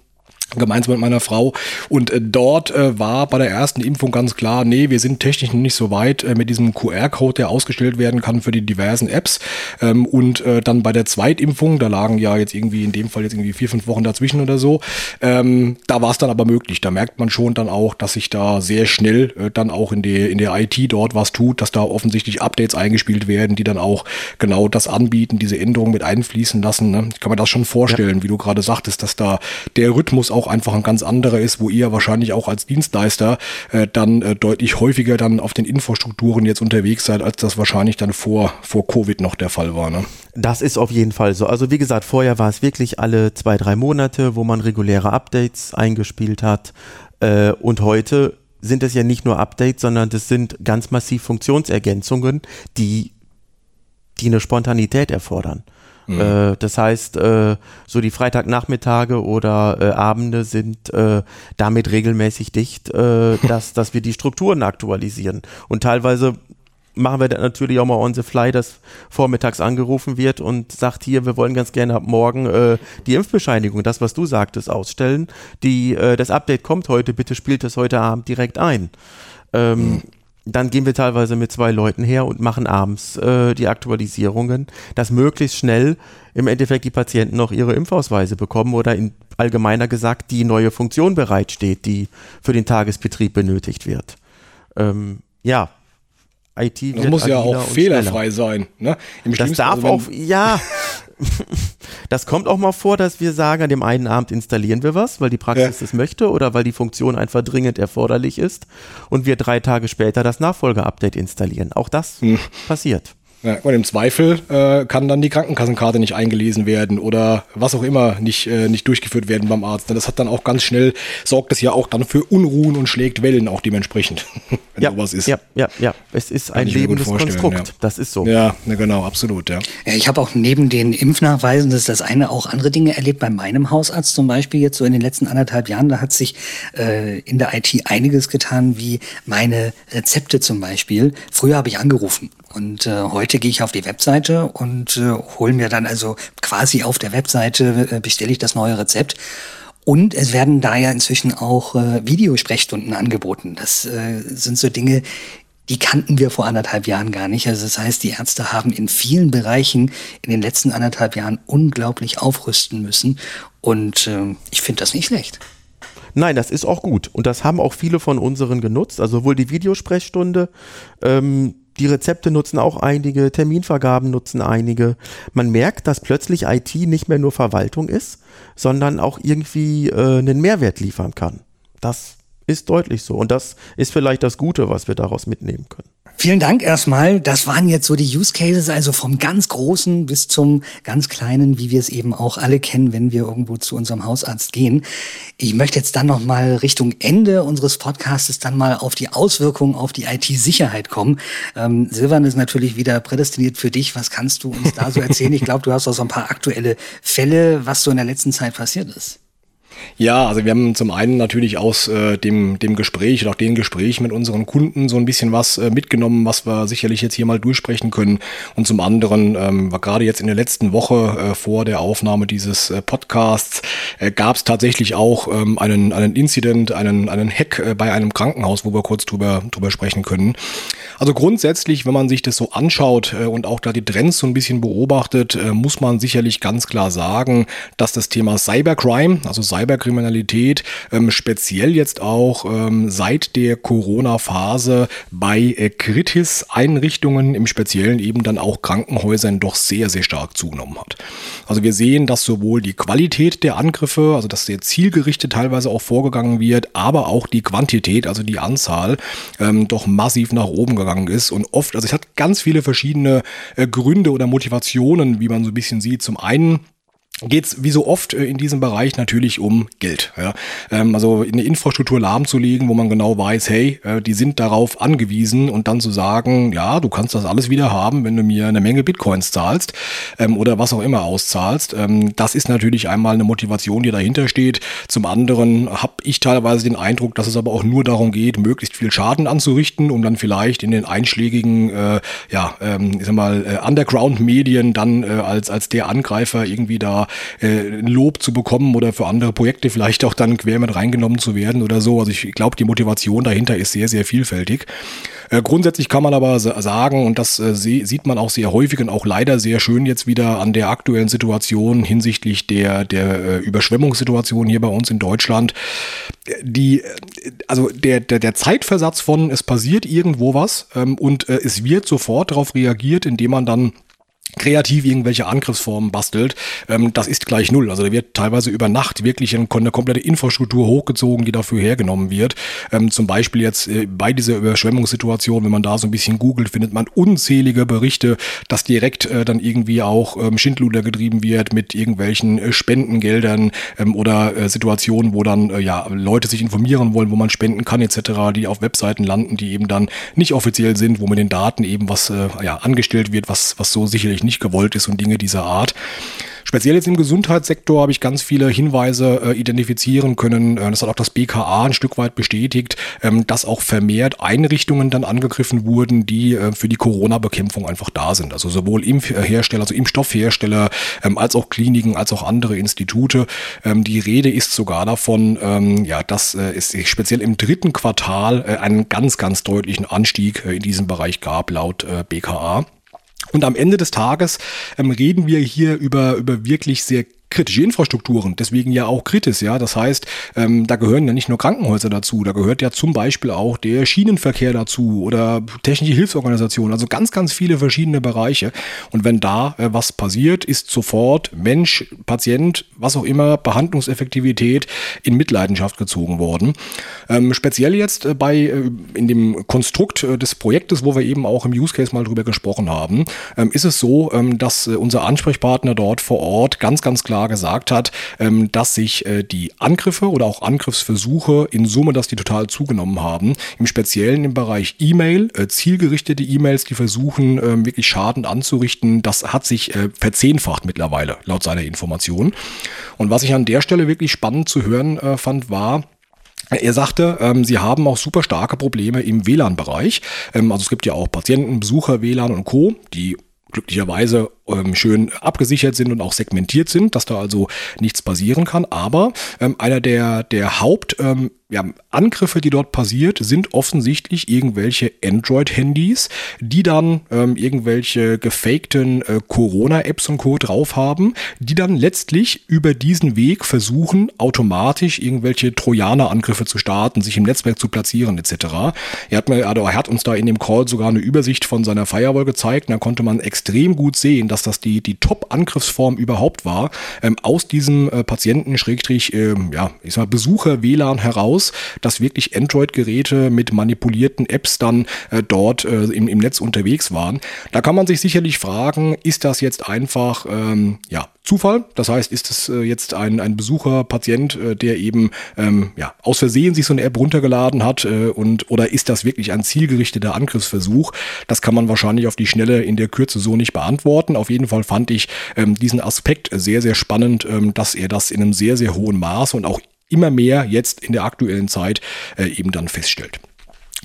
gemeinsam mit meiner Frau. Und äh, dort äh, war bei der ersten Impfung ganz klar, nee, wir sind technisch noch nicht so weit äh, mit diesem QR-Code, der ausgestellt werden kann für die diversen Apps. Ähm, und dann bei der Zweitimpfung, da lagen ja jetzt irgendwie in dem Fall jetzt irgendwie vier, fünf Wochen dazwischen oder so, ähm, da war es dann aber möglich. Da merkt man schon dann auch, dass sich da sehr schnell dann auch in, die, in der IT dort was tut, dass da offensichtlich Updates eingespielt werden, die dann auch genau das anbieten, diese Änderungen mit einfließen lassen. Ne? Ich kann mir das schon vorstellen, ja. wie du gerade sagtest, dass da der Rhythmus auch auch einfach ein ganz anderer ist, wo ihr wahrscheinlich auch als Dienstleister äh, dann äh, deutlich häufiger dann auf den Infrastrukturen jetzt unterwegs seid, als das wahrscheinlich dann vor, vor Covid noch der Fall war. Ne? Das ist auf jeden Fall so. Also wie gesagt, vorher war es wirklich alle zwei, drei Monate, wo man reguläre Updates eingespielt hat. Äh, und heute sind es ja nicht nur Updates, sondern das sind ganz massiv Funktionsergänzungen, die, die eine Spontanität erfordern. Mhm. Äh, das heißt, äh, so die Freitagnachmittage oder äh, Abende sind äh, damit regelmäßig dicht, äh, dass, dass wir die Strukturen aktualisieren. Und teilweise machen wir dann natürlich auch mal on the fly, dass vormittags angerufen wird und sagt hier, wir wollen ganz gerne ab morgen äh, die Impfbescheinigung, das was du sagtest, ausstellen. Die, äh, das Update kommt heute, bitte spielt es heute Abend direkt ein. Ähm, mhm dann gehen wir teilweise mit zwei Leuten her und machen abends äh, die Aktualisierungen, dass möglichst schnell im Endeffekt die Patienten noch ihre Impfausweise bekommen oder in allgemeiner gesagt die neue Funktion bereitsteht, die für den Tagesbetrieb benötigt wird. Ähm, ja, IT das muss ja auch fehlerfrei sein. Ne? das darf also, auch, ja, das kommt auch mal vor, dass wir sagen, an dem einen Abend installieren wir was, weil die Praxis ja. es möchte oder weil die Funktion einfach dringend erforderlich ist und wir drei Tage später das Nachfolgeupdate installieren. Auch das hm. passiert. Ja, und im Zweifel äh, kann dann die Krankenkassenkarte nicht eingelesen werden oder was auch immer nicht, äh, nicht durchgeführt werden beim Arzt. Das hat dann auch ganz schnell, sorgt es ja auch dann für Unruhen und schlägt Wellen auch dementsprechend, wenn ja, sowas ist. Ja, ja, ja. Es ist ein lebendes Konstrukt. Ja. Das ist so. Ja, genau, absolut, ja. ja ich habe auch neben den Impfnachweisen, das ist das eine, auch andere Dinge erlebt. Bei meinem Hausarzt zum Beispiel jetzt so in den letzten anderthalb Jahren, da hat sich äh, in der IT einiges getan, wie meine Rezepte zum Beispiel. Früher habe ich angerufen Und äh, heute gehe ich auf die Webseite und äh, hole mir dann also quasi auf der Webseite äh, bestelle ich das neue Rezept. Und es werden da ja inzwischen auch äh, Videosprechstunden angeboten. Das äh, sind so Dinge, die kannten wir vor anderthalb Jahren gar nicht. Also das heißt, die Ärzte haben in vielen Bereichen in den letzten anderthalb Jahren unglaublich aufrüsten müssen. Und äh, ich finde das nicht schlecht. Nein, das ist auch gut. Und das haben auch viele von unseren genutzt. Also sowohl die Videosprechstunde, ähm, die Rezepte nutzen auch einige, Terminvergaben nutzen einige. Man merkt, dass plötzlich IT nicht mehr nur Verwaltung ist, sondern auch irgendwie äh, einen Mehrwert liefern kann. Das ist deutlich so. Und das ist vielleicht das Gute, was wir daraus mitnehmen können. Vielen Dank erstmal. Das waren jetzt so die Use Cases, also vom ganz Großen bis zum ganz Kleinen, wie wir es eben auch alle kennen, wenn wir irgendwo zu unserem Hausarzt gehen. Ich möchte jetzt dann noch mal Richtung Ende unseres Podcasts dann mal auf die Auswirkungen auf die IT-Sicherheit kommen. Ähm, Silvan ist natürlich wieder prädestiniert für dich. Was kannst du uns da so erzählen? Ich glaube, du hast auch so ein paar aktuelle Fälle, was so in der letzten Zeit passiert ist. Ja, also wir haben zum einen natürlich aus äh, dem, dem Gespräch oder auch den Gespräch mit unseren Kunden so ein bisschen was äh, mitgenommen, was wir sicherlich jetzt hier mal durchsprechen können. Und zum anderen ähm, war gerade jetzt in der letzten Woche äh, vor der Aufnahme dieses äh, Podcasts äh, gab es tatsächlich auch ähm, einen, einen Incident, einen, einen Hack äh, bei einem Krankenhaus, wo wir kurz drüber, drüber sprechen können. Also grundsätzlich, wenn man sich das so anschaut äh, und auch da die Trends so ein bisschen beobachtet, äh, muss man sicherlich ganz klar sagen, dass das Thema Cybercrime, also Cyber Cyberkriminalität, ähm, speziell jetzt auch ähm, seit der Corona-Phase bei äh, Kritis-Einrichtungen, im Speziellen eben dann auch Krankenhäusern, doch sehr, sehr stark zugenommen hat. Also wir sehen, dass sowohl die Qualität der Angriffe, also dass sehr zielgerichtet teilweise auch vorgegangen wird, aber auch die Quantität, also die Anzahl, ähm, doch massiv nach oben gegangen ist und oft, also es hat ganz viele verschiedene äh, Gründe oder Motivationen, wie man so ein bisschen sieht. Zum einen geht es wie so oft äh, in diesem Bereich natürlich um Geld. Ja? Ähm, also eine Infrastruktur lahmzulegen, wo man genau weiß, hey, äh, die sind darauf angewiesen und dann zu sagen, ja, du kannst das alles wieder haben, wenn du mir eine Menge Bitcoins zahlst ähm, oder was auch immer auszahlst. Ähm, das ist natürlich einmal eine Motivation, die dahinter steht. Zum anderen habe ich teilweise den Eindruck, dass es aber auch nur darum geht, möglichst viel Schaden anzurichten, um dann vielleicht in den einschlägigen, äh, ja, ich sag mal, Underground-Medien dann als, als der Angreifer irgendwie da äh, Lob zu bekommen oder für andere Projekte vielleicht auch dann quer mit reingenommen zu werden oder so. Also ich glaube, die Motivation dahinter ist sehr, sehr vielfältig. Äh, grundsätzlich kann man aber sagen, und das äh, sieht man auch sehr häufig und auch leider sehr schön jetzt wieder an der aktuellen Situation hinsichtlich der, der Überschwemmungssituation hier bei uns in Deutschland, die, also der, der, der Zeitversatz von es passiert irgendwo was ähm, und es wird sofort darauf reagiert, indem man dann kreativ irgendwelche Angriffsformen bastelt, ähm, das ist gleich null. Also da wird teilweise über Nacht wirklich eine, eine komplette Infrastruktur hochgezogen, die dafür hergenommen wird. Ähm, zum Beispiel jetzt äh, bei dieser Überschwemmungssituation, wenn man da so ein bisschen googelt, findet man unzählige Berichte, dass direkt äh, dann irgendwie auch ähm, Schindluder getrieben wird mit irgendwelchen äh, Spendengeldern ähm, oder äh, Situationen, wo dann äh, ja Leute sich informieren wollen, wo man spenden kann etc., die auf Webseiten landen, die eben dann nicht offiziell sind, wo mit den Daten eben was äh, ja angestellt wird, was was so sicherlich nicht gewollt ist und Dinge dieser Art. Speziell jetzt im Gesundheitssektor habe ich ganz viele Hinweise äh, identifizieren können. Äh, das hat auch das BKA ein Stück weit bestätigt, ähm, dass auch vermehrt Einrichtungen dann angegriffen wurden, die äh, für die Corona-Bekämpfung einfach da sind. Also sowohl Impfhersteller, also Impfstoffhersteller, ähm, als auch Kliniken, als auch andere Institute. Ähm, die Rede ist sogar davon, ähm, ja, dass äh, es speziell im dritten Quartal äh, einen ganz, ganz deutlichen Anstieg äh, in diesem Bereich gab, laut BKA. Und am Ende des Tages ähm, reden wir hier über, über wirklich sehr kritische Infrastrukturen, deswegen ja auch kritisch, ja. Das heißt, ähm, da gehören ja nicht nur Krankenhäuser dazu, da gehört ja zum Beispiel auch der Schienenverkehr dazu oder technische Hilfsorganisationen, also ganz, ganz viele verschiedene Bereiche. Und wenn da äh, was passiert, ist sofort Mensch, Patient, was auch immer, Behandlungseffektivität in Mitleidenschaft gezogen worden. Ähm, speziell jetzt äh, bei äh, in dem Konstrukt äh, des Projektes, wo wir eben auch im Use Case mal drüber gesprochen haben, ähm, ist es so, ähm, dass äh, unser Ansprechpartner dort vor Ort ganz, ganz klar klar gesagt hat, ähm, dass sich äh, die Angriffe oder auch Angriffsversuche in Summe, dass die total zugenommen haben. Im Speziellen im Bereich E-Mail, äh, zielgerichtete E-Mails, die versuchen ähm, wirklich Schaden anzurichten, das hat sich äh, verzehnfacht mittlerweile, laut seiner Information. Und was ich an der Stelle wirklich spannend zu hören fand, war, Er sagte, ähm, sie haben auch super starke Probleme im WLAN-Bereich. Ähm, also es gibt ja auch Patienten, Besucher, WLAN und Co., die glücklicherweise ähm, schön abgesichert sind und auch segmentiert sind, dass da also nichts passieren kann. Aber ähm, einer der, der Haupt ähm, ja, die dort passiert, sind offensichtlich irgendwelche Android-Handys, die dann ähm, irgendwelche gefakten äh, Corona-Apps und Co. drauf haben, die dann letztlich über diesen Weg versuchen, automatisch irgendwelche Trojaner-Angriffe zu starten, sich im Netzwerk zu platzieren etc. Er hat, mir, also er hat uns da in dem Call sogar eine Übersicht von seiner Firewall gezeigt und da konnte man extrem gut sehen, dass das die, die Top-Angriffsform überhaupt war, ähm, aus diesem äh, Patienten, Schrägstrich, ähm, ja, ich sag mal, Besucher-WLAN heraus, dass wirklich Android-Geräte mit manipulierten Apps dann äh, dort äh, im, im Netz unterwegs waren. Da kann man sich sicherlich fragen, ist das jetzt einfach, ähm, ja, Zufall. Das heißt, ist es äh, jetzt ein, ein Besucher, Patient, äh, der eben ähm, ja, aus Versehen sich so eine App runtergeladen hat äh, und oder ist das wirklich ein zielgerichteter Angriffsversuch? Das kann man wahrscheinlich auf die Schnelle in der Kürze so nicht beantworten. Auf jeden Fall fand ich ähm, diesen Aspekt sehr, sehr spannend, ähm, dass er das in einem sehr, sehr hohen Maße und auch immer mehr jetzt in der aktuellen Zeit äh, eben dann feststellt.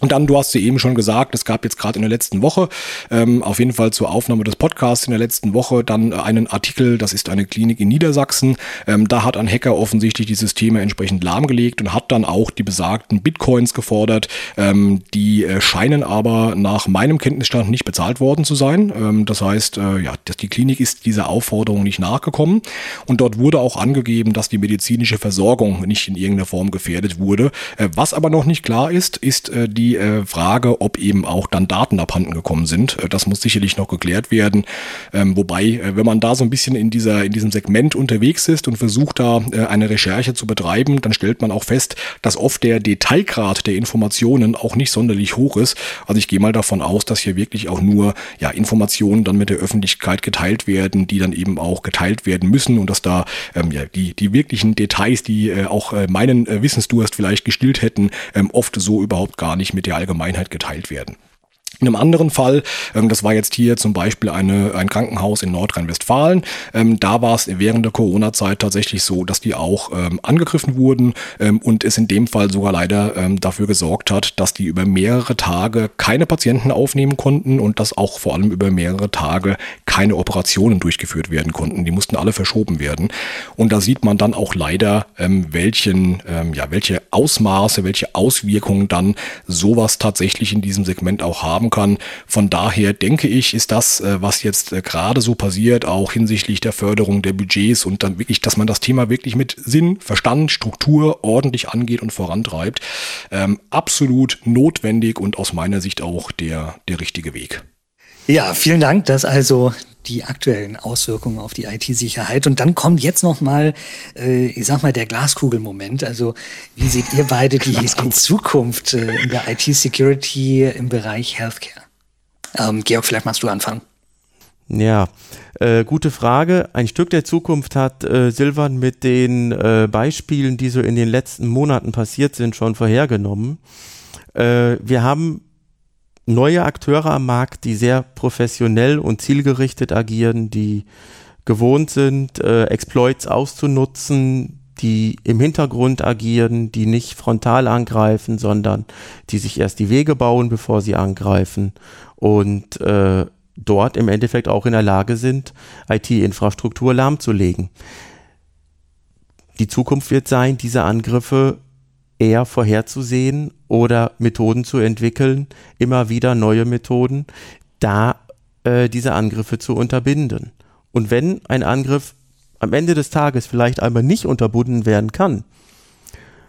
Und dann, du hast sie eben schon gesagt, es gab jetzt gerade in der letzten Woche, ähm, auf jeden Fall zur Aufnahme des Podcasts in der letzten Woche, dann einen Artikel, das ist eine Klinik in Niedersachsen. Ähm, da hat ein Hacker offensichtlich die Systeme entsprechend lahmgelegt und hat dann auch die besagten Bitcoins gefordert. Ähm, die äh, scheinen aber nach meinem Kenntnisstand nicht bezahlt worden zu sein. Ähm, das heißt, äh, ja, dass die Klinik ist dieser Aufforderung nicht nachgekommen. Und dort wurde auch angegeben, dass die medizinische Versorgung nicht in irgendeiner Form gefährdet wurde. Äh, was aber noch nicht klar ist, ist äh, die äh, Frage, ob eben auch dann Daten abhanden gekommen sind. Äh, das muss sicherlich noch geklärt werden. Ähm, wobei, äh, wenn man da so ein bisschen in, dieser, in diesem Segment unterwegs ist und versucht da äh, eine Recherche zu betreiben, dann stellt man auch fest, dass oft der Detailgrad der Informationen auch nicht sonderlich hoch ist. Also ich gehe mal davon aus, dass hier wirklich auch nur ja, Informationen dann mit der Öffentlichkeit geteilt werden, die dann eben auch geteilt werden müssen und dass da ähm, ja, die, die wirklichen Details, die äh, auch äh, meinen Wissensdurst vielleicht gestillt hätten, ähm, oft so überhaupt gar nicht mit der Allgemeinheit geteilt werden. In einem anderen Fall, ähm, das war jetzt hier zum Beispiel eine, ein Krankenhaus in Nordrhein-Westfalen, ähm, da war es während der Corona-Zeit tatsächlich so, dass die auch ähm, angegriffen wurden und es in dem Fall sogar leider dafür gesorgt hat, dass die über mehrere Tage keine Patienten aufnehmen konnten und dass auch vor allem über mehrere Tage keine Operationen durchgeführt werden konnten. Die mussten alle verschoben werden. Und da sieht man dann auch leider, welchen, ja, welche Ausmaße, welche Auswirkungen dann sowas tatsächlich in diesem Segment auch haben haben kann. Von daher denke ich, ist das, äh, was jetzt äh, gerade so passiert, auch hinsichtlich der Förderung der Budgets und dann wirklich, dass man das Thema wirklich mit Sinn, Verstand, Struktur ordentlich angeht und vorantreibt, ähm, absolut notwendig und aus meiner Sicht auch der, der richtige Weg. Ja, vielen Dank. Das also die aktuellen Auswirkungen auf die IT-Sicherheit. Und dann kommt jetzt noch mal, äh, ich sag mal, der Glaskugelmoment. Also wie seht ihr beide die, die Zukunft äh, in der IT-Security im Bereich Healthcare? Ähm, Georg, vielleicht machst du anfangen. Ja, äh, gute Frage. Ein Stück der Zukunft hat äh, Silvan mit den äh, Beispielen, die so in den letzten Monaten passiert sind, schon vorhergenommen. Äh, wir haben neue Akteure am Markt, die sehr professionell und zielgerichtet agieren, die gewohnt sind, äh, Exploits auszunutzen, die im Hintergrund agieren, die nicht frontal angreifen, sondern die sich erst die Wege bauen, bevor sie angreifen und äh, dort im Endeffekt auch in der Lage sind, IT-Infrastruktur lahmzulegen. Die Zukunft wird sein, diese Angriffe eher vorherzusehen oder Methoden zu entwickeln, immer wieder neue Methoden, da äh, diese Angriffe zu unterbinden. Und wenn ein Angriff am Ende des Tages vielleicht einmal nicht unterbunden werden kann,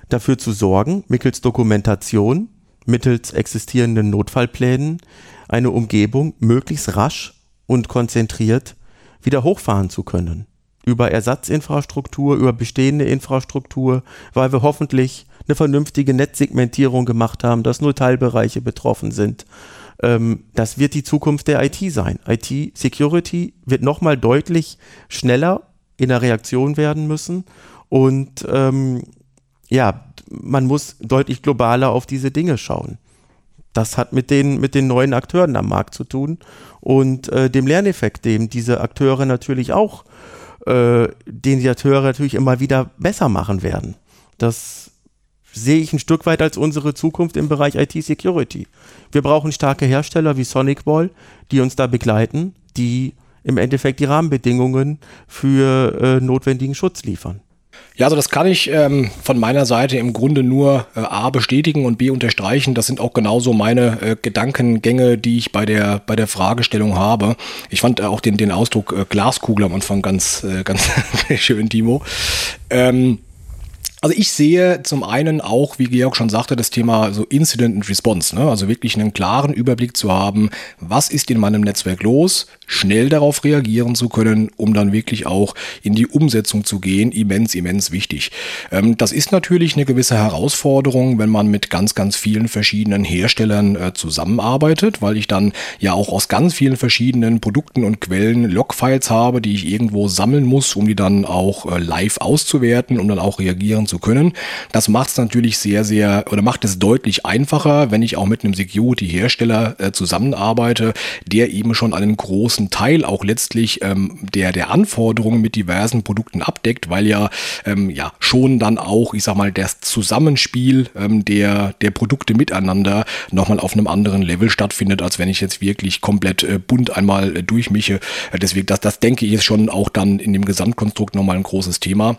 dafür zu sorgen, mittels Dokumentation, mittels existierenden Notfallplänen, eine Umgebung möglichst rasch und konzentriert wieder hochfahren zu können. Über Ersatzinfrastruktur, über bestehende Infrastruktur, weil wir hoffentlich eine vernünftige Netzsegmentierung gemacht haben, dass nur Teilbereiche betroffen sind. Ähm, das wird die Zukunft der IT sein. IT-Security wird nochmal deutlich schneller in der Reaktion werden müssen und ähm, ja, man muss deutlich globaler auf diese Dinge schauen. Das hat mit den, mit den neuen Akteuren am Markt zu tun und äh, dem Lerneffekt, dem diese Akteure natürlich auch, äh, den die Akteure natürlich immer wieder besser machen werden. Das sehe ich ein Stück weit als unsere Zukunft im Bereich IT-Security. Wir brauchen starke Hersteller wie SonicWall, die uns da begleiten, die im Endeffekt die Rahmenbedingungen für äh, notwendigen Schutz liefern. Ja, also das kann ich ähm, von meiner Seite im Grunde nur äh, A bestätigen und B unterstreichen. Das sind auch genauso meine äh, Gedankengänge, die ich bei der, bei der Fragestellung habe. Ich fand äh, auch den, den Ausdruck äh, Glaskugel am Anfang ganz, äh, ganz schön, Timo. Ähm, also ich sehe zum einen auch, wie Georg schon sagte, das Thema so Incident and Response, ne? also wirklich einen klaren Überblick zu haben, was ist in meinem Netzwerk los, schnell darauf reagieren zu können, um dann wirklich auch in die Umsetzung zu gehen, immens, immens wichtig. Ähm, das ist natürlich eine gewisse Herausforderung, wenn man mit ganz, ganz vielen verschiedenen Herstellern äh, zusammenarbeitet, weil ich dann ja auch aus ganz vielen verschiedenen Produkten und Quellen Logfiles habe, die ich irgendwo sammeln muss, um die dann auch äh, live auszuwerten, um dann auch reagieren zu können. Das macht es natürlich sehr, sehr oder macht es deutlich einfacher, wenn ich auch mit einem Security-Hersteller äh, zusammenarbeite, der eben schon einen großen großen Teil auch letztlich ähm, der, der Anforderungen mit diversen Produkten abdeckt, weil ja, ähm, ja schon dann auch, ich sag mal, das Zusammenspiel ähm, der, der Produkte miteinander nochmal auf einem anderen Level stattfindet, als wenn ich jetzt wirklich komplett äh, bunt einmal äh, durchmische. Äh, deswegen, das, das denke ich ist schon auch dann in dem Gesamtkonstrukt nochmal ein großes Thema.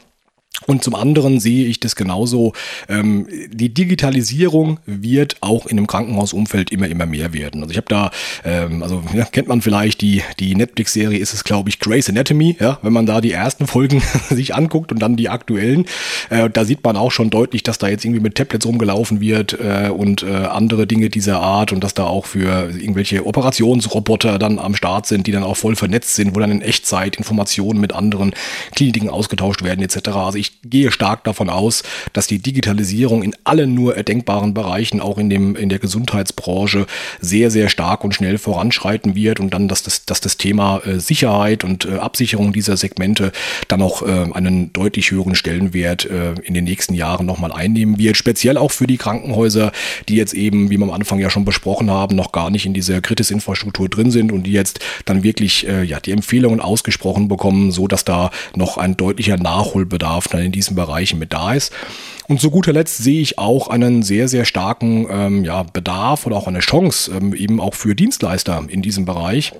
Und zum anderen sehe ich das genauso. Ähm, die Digitalisierung wird auch in einem Krankenhausumfeld immer, immer mehr werden. Also ich habe da, ähm, also ja, kennt man vielleicht die, die Netflix-Serie ist es, glaube ich, Grey's Anatomy, ja, wenn man da die ersten Folgen sich anguckt und dann die aktuellen, äh, da sieht man auch schon deutlich, dass da jetzt irgendwie mit Tablets rumgelaufen wird äh, und äh, andere Dinge dieser Art und dass da auch für irgendwelche Operationsroboter dann am Start sind, die dann auch voll vernetzt sind, wo dann in Echtzeit Informationen mit anderen Kliniken ausgetauscht werden etc. Also ich gehe stark davon aus, dass die Digitalisierung in allen nur erdenkbaren Bereichen, auch in, dem, in der Gesundheitsbranche, sehr, sehr stark und schnell voranschreiten wird und dann, dass das, dass das Thema äh, Sicherheit und äh, Absicherung dieser Segmente dann auch äh, einen deutlich höheren Stellenwert in den nächsten Jahren nochmal einnehmen wird. Speziell auch für die Krankenhäuser, die jetzt eben, wie wir am Anfang ja schon besprochen haben, noch gar nicht in dieser Kritis-Infrastruktur drin sind und die jetzt dann wirklich ja, die Empfehlungen ausgesprochen bekommen, so dass da noch ein deutlicher Nachholbedarf dann in diesen Bereichen mit da ist. Und zu guter Letzt sehe ich auch einen sehr, sehr starken ähm, ja, Bedarf oder auch eine Chance ähm, eben auch für Dienstleister in diesem Bereich.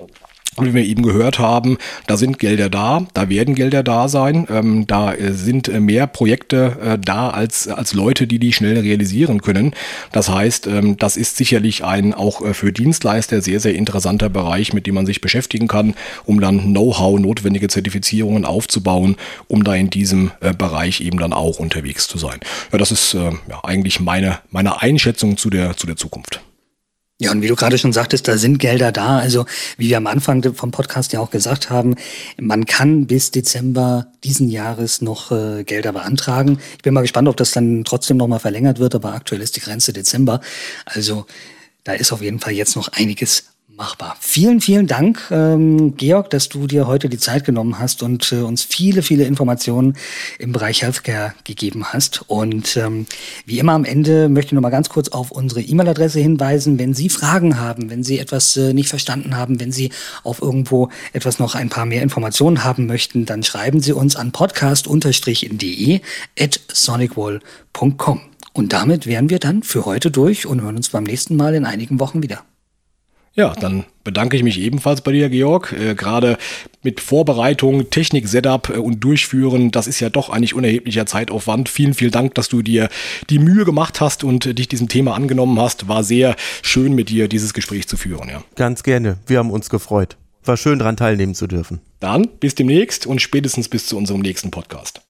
Und wie wir eben gehört haben, da sind Gelder da, da werden Gelder da sein, ähm, da äh, sind äh, mehr Projekte äh, da als, als Leute, die die schnell realisieren können. Das heißt, ähm, das ist sicherlich ein auch äh, für Dienstleister sehr, sehr interessanter Bereich, mit dem man sich beschäftigen kann, um dann Know-how, notwendige Zertifizierungen aufzubauen, um da in diesem Bereich eben dann auch unterwegs zu sein. Ja, das ist ja, eigentlich meine, meine Einschätzung zu der, zu der Zukunft. Ja, und wie du gerade schon sagtest, da sind Gelder da. Also wie wir am Anfang vom Podcast ja auch gesagt haben, man kann bis Dezember diesen Jahres noch äh, Gelder beantragen. Ich bin mal gespannt, ob das dann trotzdem nochmal verlängert wird, aber aktuell ist die Grenze Dezember. Also da ist auf jeden Fall jetzt noch einiges machbar. Vielen, vielen Dank, ähm, Georg, dass du dir heute die Zeit genommen hast und äh, uns viele, viele Informationen im Bereich Healthcare gegeben hast. Und ähm, wie immer am Ende möchte ich noch mal ganz kurz auf unsere E-Mail-Adresse hinweisen. Wenn Sie Fragen haben, wenn Sie etwas äh, nicht verstanden haben, wenn Sie auf irgendwo etwas noch ein paar mehr Informationen haben möchten, dann schreiben Sie uns an podcast-de at sonicwall.com. Und damit wären wir dann für heute durch und hören uns beim nächsten Mal in einigen Wochen wieder. Ja, dann bedanke ich mich ebenfalls bei dir, Georg. Äh, Gerade mit Vorbereitung, Technik, Setup äh, und Durchführen, das ist ja doch eigentlich unerheblicher Zeitaufwand. Vielen, vielen Dank, dass du dir die Mühe gemacht hast und äh, dich diesem Thema angenommen hast. War sehr schön mit dir, dieses Gespräch zu führen. Ja. Ganz gerne. Wir haben uns gefreut. War schön, daran teilnehmen zu dürfen. Dann bis demnächst und spätestens bis zu unserem nächsten Podcast.